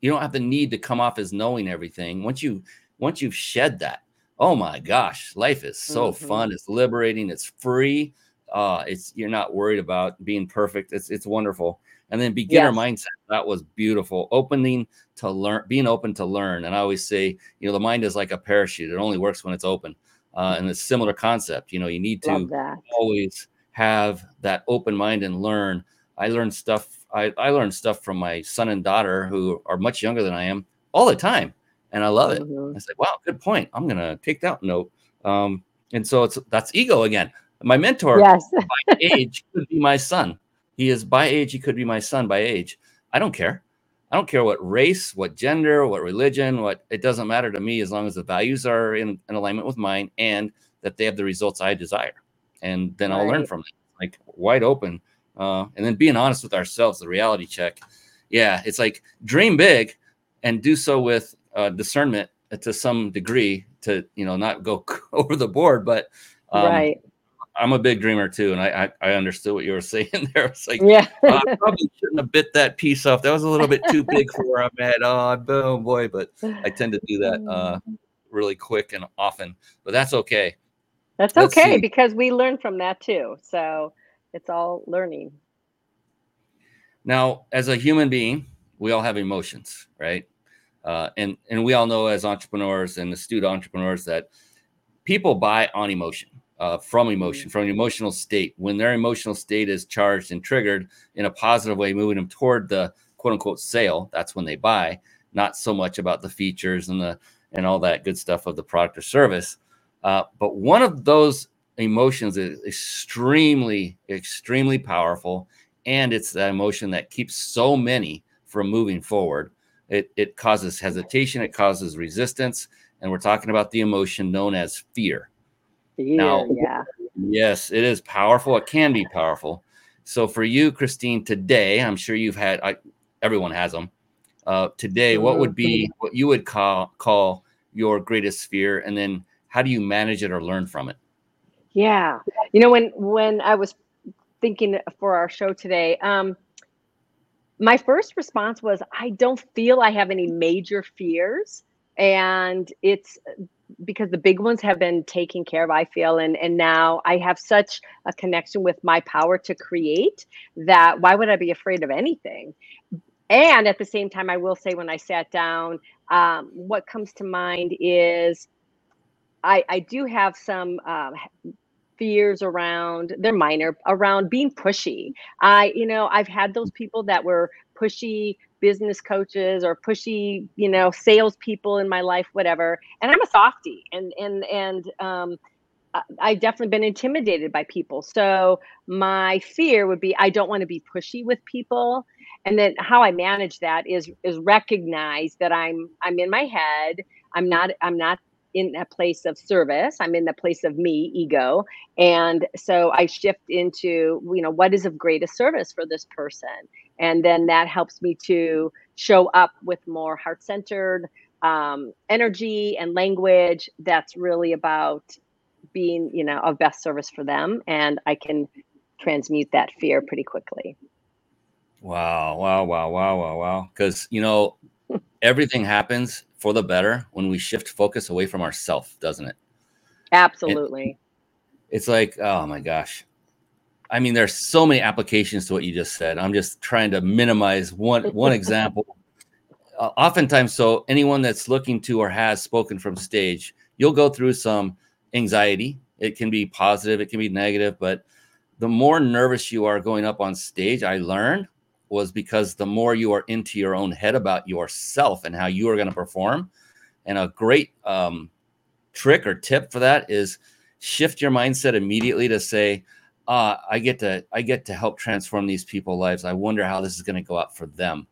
you don't have the need to come off as knowing everything once you once you've shed that oh my gosh life is so mm-hmm. fun it's liberating it's free uh it's you're not worried about being perfect it's it's wonderful and then beginner yes. mindset that was beautiful opening to learn being open to learn and i always say you know the mind is like a parachute it only works when it's open uh, and it's similar concept you know you need to always have that open mind and learn I learn stuff. I, I learn stuff from my son and daughter who are much younger than I am all the time, and I love it. Mm-hmm. I said, "Wow, good point. I'm gonna take that note." Um, and so it's that's ego again. My mentor yes. by age could be my son. He is by age. He could be my son by age. I don't care. I don't care what race, what gender, what religion, what it doesn't matter to me as long as the values are in, in alignment with mine and that they have the results I desire. And then right. I'll learn from it. Like wide open uh, and then being honest with ourselves, the reality check. Yeah, it's like dream big and do so with uh, discernment to some degree to you know not go over the board. But um, right. I'm a big dreamer too, and I, I, I understood what you were saying there. It's like, yeah, uh, I probably shouldn't have bit that piece off. That was a little bit too big for where I'm at. Oh, boom, boy! But I tend to do that uh, really quick and often. But that's okay. That's Let's okay see. because we learn from that too. So it's all learning. Now, as a human being, we all have emotions, right? Uh, and and we all know as entrepreneurs and astute entrepreneurs that people buy on emotion, uh, from emotion, mm-hmm. from an emotional state. When their emotional state is charged and triggered in a positive way, moving them toward the quote unquote sale, that's when they buy. Not so much about the features and the and all that good stuff of the product or service. Uh, but one of those emotions is extremely, extremely powerful. And it's that emotion that keeps so many from moving forward. It, it causes hesitation, it causes resistance. And we're talking about the emotion known as fear. fear now, yeah. Yes, it is powerful. It can be powerful. So for you, Christine, today, I'm sure you've had, I, everyone has them. Uh, today, what would be mm-hmm. what you would call call your greatest fear, and then how do you manage it or learn from it? Yeah. You know, when when I was thinking for our show today, um, my first response was, I don't feel I have any major fears. And it's because the big ones have been taken care of, I feel. And, and now I have such a connection with my power to create that why would I be afraid of anything? And at the same time, I will say when I sat down, um, what comes to mind is I, I do have some um, fears around they're minor around being pushy i you know i've had those people that were pushy business coaches or pushy you know salespeople in my life whatever and i'm a softie and and and um I've definitely been intimidated by people. So my fear would be I don't want to be pushy with people. And then how I manage that is is recognize that I'm I'm in my head. I'm not I'm not in a place of service. I'm in the place of me, ego. And so I shift into, you know, what is of greatest service for this person? And then that helps me to show up with more heart centered um, energy and language that's really about being, you know, of best service for them. And I can transmute that fear pretty quickly. Wow, wow, wow, wow, wow, wow. Because, you know, everything happens for the better when we shift focus away from ourself, doesn't it? Absolutely. It, it's like, oh my gosh. I mean, there's so many applications to what you just said. I'm just trying to minimize one one example. Uh, oftentimes, so anyone that's looking to or has spoken from stage, you'll go through some anxiety. It can be positive, it can be negative, but the more nervous you are going up on stage, I learned was because the more you are into your own head about yourself and how you are going to perform. And a great um, trick or tip for that is shift your mindset immediately to say, uh, I get to I get to help transform these people's lives. I wonder how this is going to go out for them.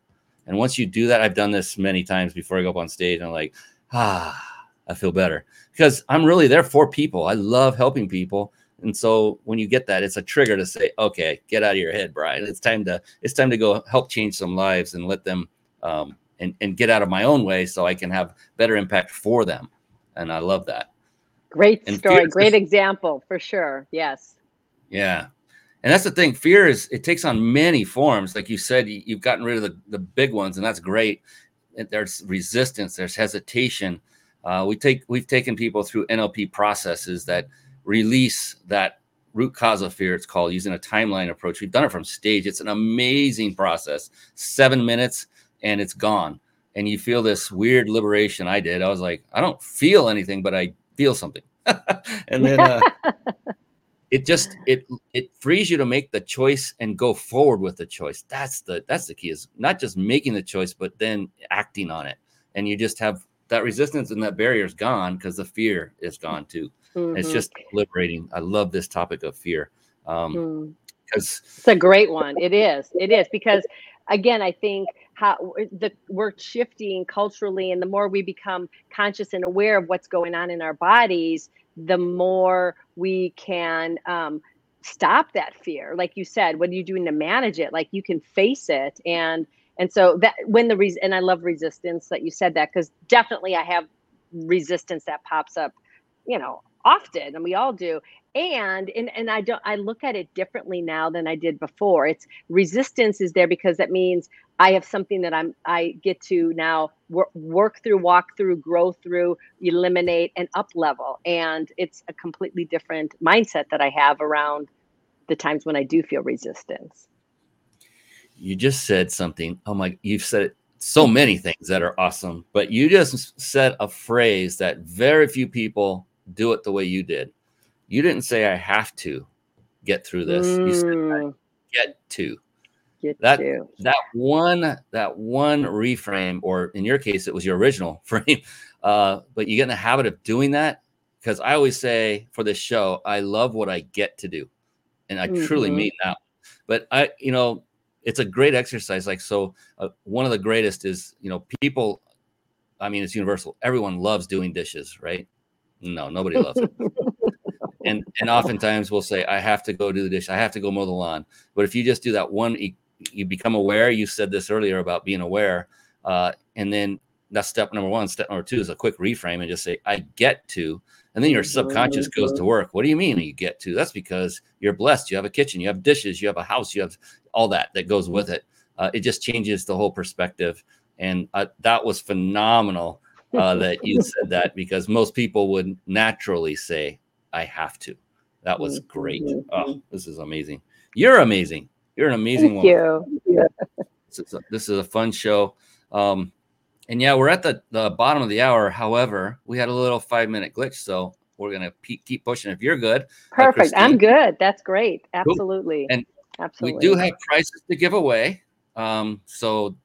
And once you do that, I've done this many times before I go up on stage. And I'm like, ah, I feel better because I'm really there for people. I love helping people. And so when you get that, it's a trigger to say, okay, get out of your head, Brian. It's time to it's time to go help change some lives and let them um, and and get out of my own way so I can have better impact for them. And I love that. Great and story, great example for sure. Yes. Yeah. And that's the thing. Fear is it takes on many forms. Like you said, you, have gotten rid of the, the big ones, and that's great. There's resistance, there's hesitation. Uh, we take we've taken people through NLP processes that release that root cause of fear. It's called using a timeline approach. We've done it from stage. It's an amazing process. Seven minutes and it's gone. And you feel this weird liberation. I did. I was like, I don't feel anything, but I feel something. and then uh, it just it it frees you to make the choice and go forward with the choice. That's the that's the key is not just making the choice, but then acting on it. And you just have that resistance and that barrier is gone because the fear is gone too. Mm-hmm. It's just liberating. I love this topic of fear. Um, mm. it's a great one. It is. It is because again, I think how the we're shifting culturally, and the more we become conscious and aware of what's going on in our bodies, the more we can um, stop that fear. Like you said, what are you doing to manage it? Like you can face it, and and so that when the reason, and I love resistance that you said that because definitely I have resistance that pops up, you know, often and we all do and, and and i don't i look at it differently now than i did before. It's resistance is there because that means i have something that i'm i get to now work, work through walk through grow through eliminate and up level. And it's a completely different mindset that i have around the times when i do feel resistance. You just said something oh my you've said so many things that are awesome but you just said a phrase that very few people do it the way you did. You didn't say I have to get through this. Mm. You said mm. get to. Get that to. that one that one reframe, or in your case, it was your original frame. Uh, but you get in the habit of doing that because I always say for this show, I love what I get to do, and I mm-hmm. truly mean that. But I, you know, it's a great exercise. Like so, uh, one of the greatest is you know people. I mean, it's universal. Everyone loves doing dishes, right? No, nobody loves it. and and oftentimes we'll say, I have to go do the dish, I have to go mow the lawn. But if you just do that one, you, become aware. You said this earlier about being aware, uh, and then that's step number one. Step number two is a quick reframe and just say, I get to. And then your subconscious goes to work. What do you mean you get to? That's because you're blessed. You have a kitchen, you have dishes, you have a house, you have all that that goes with it. Uh, it just changes the whole perspective. And uh, that was phenomenal uh, that you said that because most people would naturally say, I have to. That was great. Mm-hmm. Oh, this is amazing. You're amazing. You're an amazing Thank woman. You. This, is a, this is a fun show. Um, and yeah, we're at the, the bottom of the hour. However, we had a little five minute glitch. So we're going to pe- keep pushing. If you're good, perfect. I'm good. That's great. Absolutely. Cool. And Absolutely. we do have prizes to give away. Um, so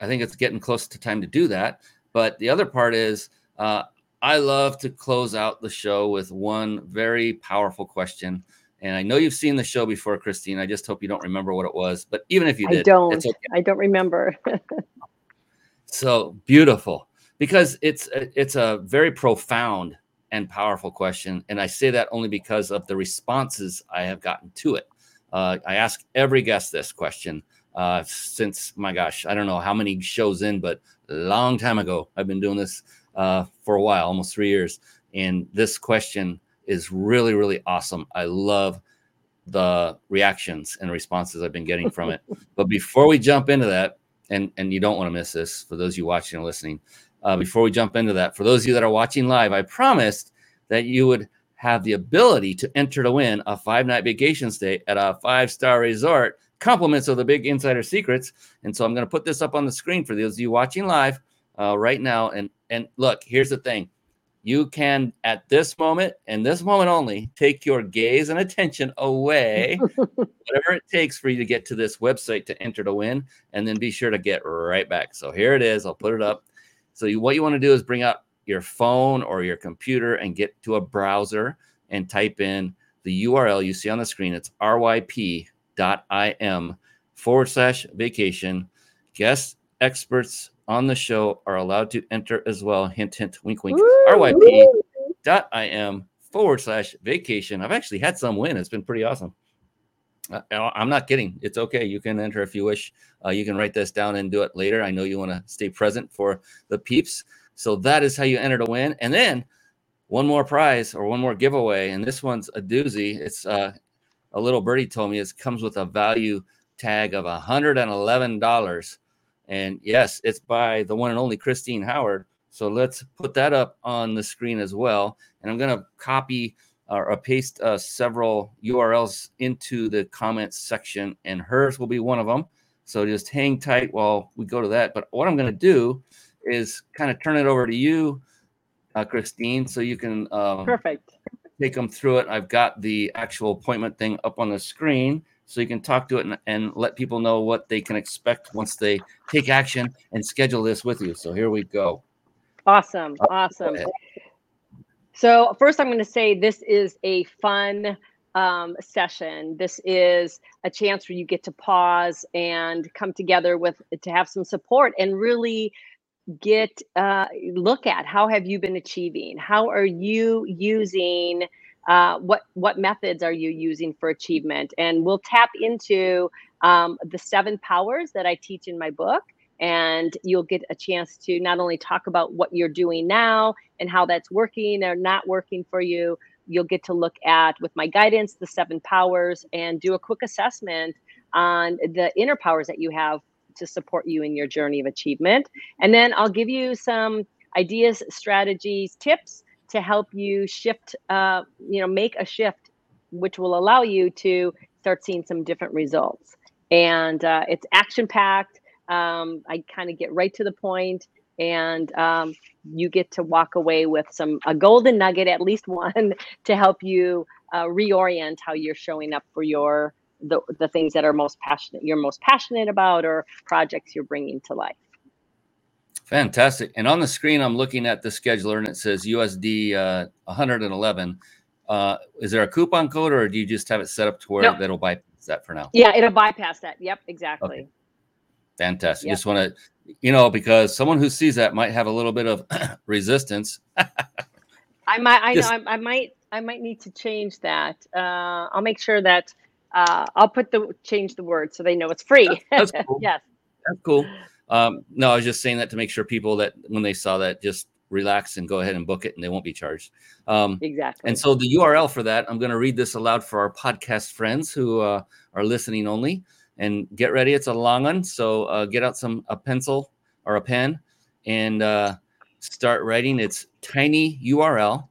I think it's getting close to time to do that. But the other part is, uh, I love to close out the show with one very powerful question. And I know you've seen the show before, Christine. I just hope you don't remember what it was. But even if you did, I don't. Okay. I don't remember. so beautiful. because it's it's a very profound and powerful question, and I say that only because of the responses I have gotten to it. Uh, I ask every guest this question uh, since my gosh, I don't know how many shows in, but long time ago. I've been doing this uh, for a while, almost three years, and this question is really really awesome. I love the reactions and responses I've been getting from it. but before we jump into that, and and you don't want to miss this for those of you watching and listening. Uh, before we jump into that, for those of you that are watching live, I promised that you would have the ability to enter to win a five night vacation stay at a five star resort, compliments of the big insider secrets. And so I'm going to put this up on the screen for those of you watching live uh, right now. And and look, here's the thing. You can at this moment and this moment only take your gaze and attention away whatever it takes for you to get to this website to enter to win and then be sure to get right back. So here it is. I'll put it up. So you, what you want to do is bring up your phone or your computer and get to a browser and type in the url you see on the screen. It's ryp.im forward slash vacation guest experts on the show are allowed to enter as well. Hint, hint, wink, wink. RYP.im forward slash vacation. I've actually had some win. It's been pretty awesome. Uh, I'm not kidding. It's okay. You can enter if you wish. Uh, you can write this down and do it later. I know you want to stay present for the peeps. So that is how you enter to win. And then one more prize or one more giveaway. And this one's a doozy. It's uh, a little birdie told me it comes with a value tag of $111. And yes, it's by the one and only Christine Howard. So let's put that up on the screen as well. And I'm going to copy or paste uh, several URLs into the comments section, and hers will be one of them. So just hang tight while we go to that. But what I'm going to do is kind of turn it over to you, uh, Christine, so you can um, perfect take them through it. I've got the actual appointment thing up on the screen so you can talk to it and, and let people know what they can expect once they take action and schedule this with you. So here we go. Awesome. Awesome. So, first, I'm going to say this is a fun um, session. This is a chance where you get to pause and come together with to have some support and really get uh, look at how have you been achieving? How are you using uh, what what methods are you using for achievement and we'll tap into um, the seven powers that i teach in my book and you'll get a chance to not only talk about what you're doing now and how that's working or not working for you you'll get to look at with my guidance the seven powers and do a quick assessment on the inner powers that you have to support you in your journey of achievement and then i'll give you some ideas strategies tips to help you shift, uh, you know, make a shift, which will allow you to start seeing some different results. And uh, it's action packed. Um, I kind of get right to the point, and um, you get to walk away with some a golden nugget, at least one, to help you uh, reorient how you're showing up for your the, the things that are most passionate you're most passionate about or projects you're bringing to life Fantastic. And on the screen, I'm looking at the scheduler and it says USD uh, 111. Uh, is there a coupon code or do you just have it set up to where no. that'll bypass that for now? Yeah, it'll bypass that. Yep, exactly. Okay. Fantastic. Yep. Just want to, you know, because someone who sees that might have a little bit of resistance. I might, I just, know, I, I, might, I might need to change that. Uh, I'll make sure that uh, I'll put the change the word so they know it's free. That's, that's cool. yes, that's cool. Um, no, I was just saying that to make sure people that when they saw that just relax and go ahead and book it and they won't be charged. Um, exactly. And so the URL for that, I'm going to read this aloud for our podcast friends who uh, are listening only. And get ready, it's a long one. So uh, get out some a pencil or a pen and uh, start writing. It's tinyurl.com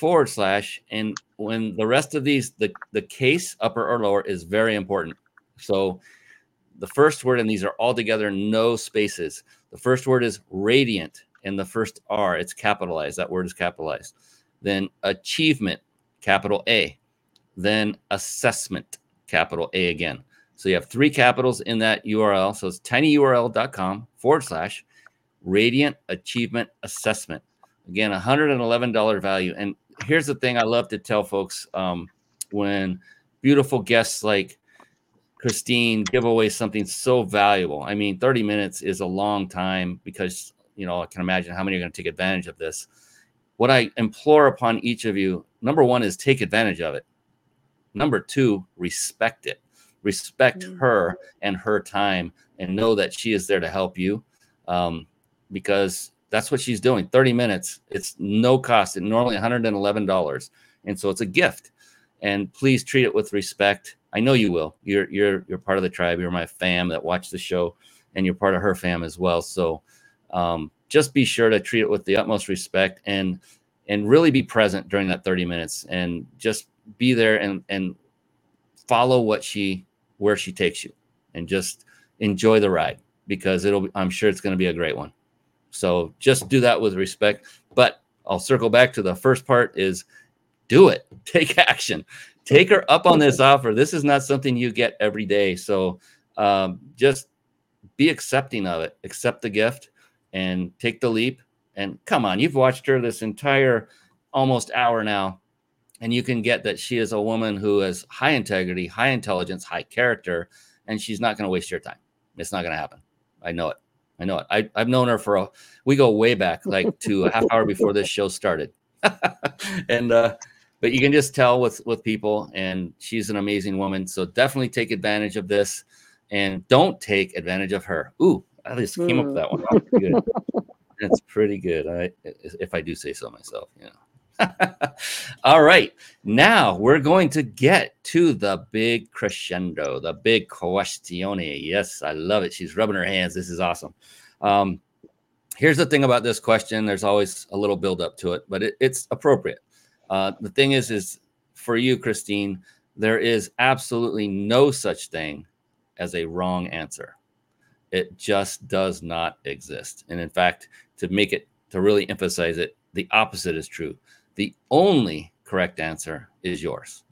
forward slash. And when the rest of these, the, the case, upper or lower, is very important. So the first word, and these are all together, no spaces. The first word is radiant, and the first R, it's capitalized. That word is capitalized. Then achievement, capital A. Then assessment, capital A again. So you have three capitals in that URL. So it's tinyurl.com forward slash radiant achievement assessment. Again, $111 value. And here's the thing I love to tell folks um, when beautiful guests like Christine give away something so valuable. I mean, 30 minutes is a long time because you know, I can imagine how many are going to take advantage of this. What I implore upon each of you, number one, is take advantage of it. Number two, respect it. Respect mm-hmm. her and her time and know that she is there to help you um, because that's what she's doing 30 minutes. It's no cost and normally $111 and so it's a gift. And please treat it with respect. I know you will. You're you're you're part of the tribe. You're my fam that watch the show and you're part of her fam as well. So um, just be sure to treat it with the utmost respect and and really be present during that 30 minutes. And just be there and and follow what she where she takes you. And just enjoy the ride because it'll i'm sure it's going to be a great one so just do that with respect. But I'll circle back to the first part is do it. Take action. Take her up on this offer. This is not something you get every day. So um, just be accepting of it. Accept the gift and take the leap. And come on, you've watched her this entire almost hour now. And you can get that she is a woman who has high integrity, high intelligence, high character, and she's not going to waste your time. It's not going to happen. I know it. I know it. I, I've known her for a, we go way back, like to a half hour before this show started. and, uh, but you can just tell with, with people and she's an amazing woman. So definitely take advantage of this and don't take advantage of her. Ooh, I just came up with that one. That's good. That's pretty good. I, if I do say so myself, you know. All right. Now we're going to get to the big crescendo, the big questione. Yes, I love it. She's rubbing her hands. This is awesome. Um, here's the thing about this question there's always a little build up to it, but it, it's appropriate. Uh, the thing is, is for you, Christine, there is absolutely no such thing as a wrong answer. It just does not exist. And in fact, to make it, to really emphasize it, the opposite is true the only correct answer is yours.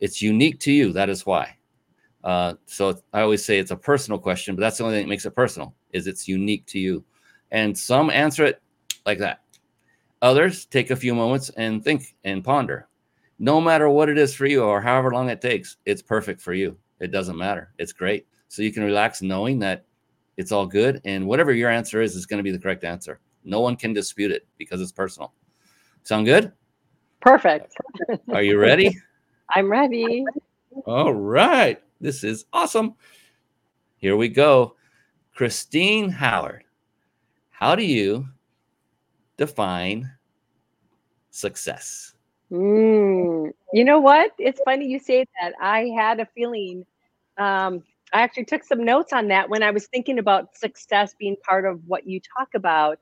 It's unique to you. That is why. Uh, so I always say it's a personal question, but that's the only thing that makes it personal is it's unique to you. And some answer it like that. Others take a few moments and think and ponder. No matter what it is for you or however long it takes, it's perfect for you. It doesn't matter. It's great. So you can relax knowing that it's all good and whatever your answer is is going to be the correct answer. No one can dispute it because it's personal. Sound good? Perfect. Are you ready? I'm ready. All right. This is awesome. Here we go. Christine Howard, how do you define success? Mm, you know what? It's funny you say that. I had a feeling. Um, I actually took some notes on that when I was thinking about success being part of what you talk about.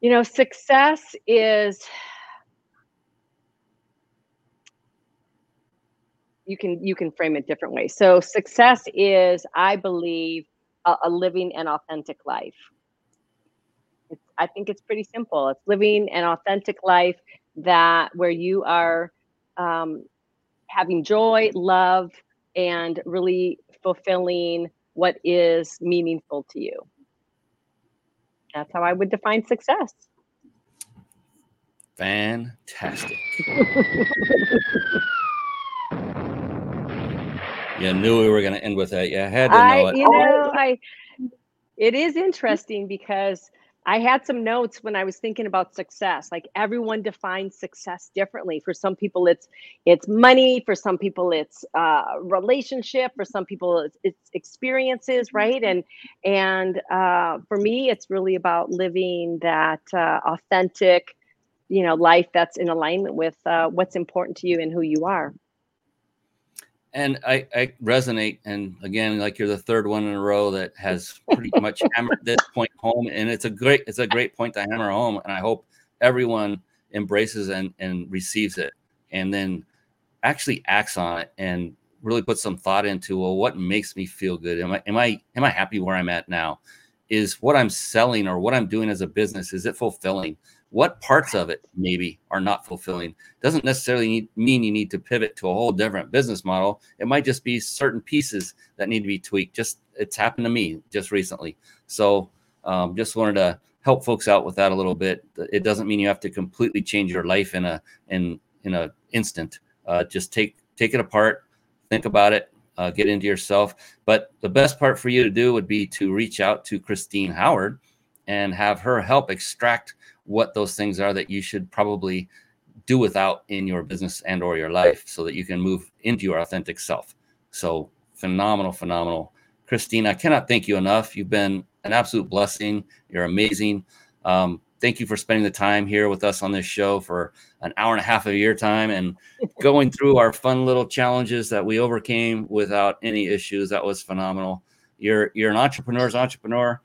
You know, success is you can you can frame it different ways. So success is, I believe, a, a living an authentic life. It's, I think it's pretty simple. It's living an authentic life that where you are um, having joy, love, and really fulfilling what is meaningful to you. That's how I would define success. Fantastic. You knew we were going to end with that. You had to know I, it. You know, I. It is interesting because I had some notes when I was thinking about success. Like everyone defines success differently. For some people, it's it's money. For some people, it's uh, relationship. For some people, it's, it's experiences, right? And and uh, for me, it's really about living that uh, authentic, you know, life that's in alignment with uh, what's important to you and who you are and I, I, resonate and again like you're the third one in a row that has pretty much hammered this point home and it's a great it's a great point to hammer home and i hope everyone embraces and and receives it and then actually acts on it and really put some thought into well what makes me feel good? Am i am i am i happy where i'm at now? Is what i'm selling or what i'm doing as a business is it fulfilling what parts of it maybe are not fulfilling. Doesn't necessarily need, mean you need to pivot to a whole different business model. It might just be certain pieces that need to be tweaked. Just it's happened to me just recently. So um, just wanted to help folks out with that a little bit. It doesn't mean you have to completely change your life in a in in a instant. Uh, just take take it apart think about it uh, get into yourself. But the best part for you to do would be to reach out to christine howard and have her help extract what those things are that you should probably do without in your business and or your life so that you can move into your authentic self. So phenomenal phenomenal. Christine i cannot thank you enough. You've been an absolute blessing. You're amazing. Um, thank you for spending the time here with us on this show for an hour and a half of your time and going through our fun little challenges that we overcame without any issues. That was phenomenal. You're you're an entrepreneur's entrepreneur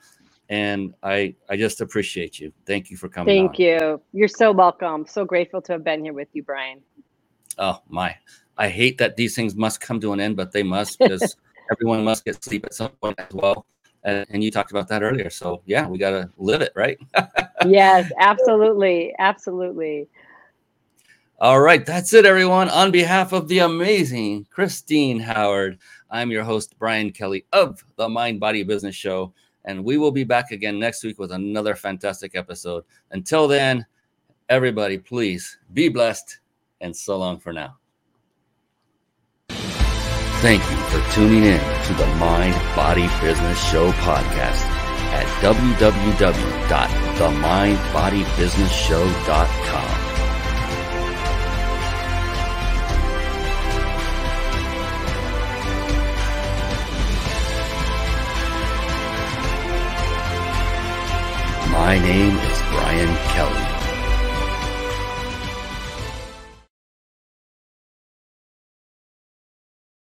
and I I just appreciate you. Thank you for coming. Thank on. you. You're so welcome. So grateful to have been here with you, Brian. Oh my! I hate that these things must come to an end, but they must because everyone must get sleep at some point as well. And, and you talked about that earlier, so yeah, we got to live it, right? yes, absolutely, absolutely. All right, that's it, everyone. On behalf of the amazing Christine Howard, I'm your host, Brian Kelly of the Mind Body Business Show. And we will be back again next week with another fantastic episode. Until then, everybody, please be blessed and so long for now. Thank you for tuning in to the Mind Body Business Show podcast at www.themindbodybusinessshow.com. My name is Brian Kelly.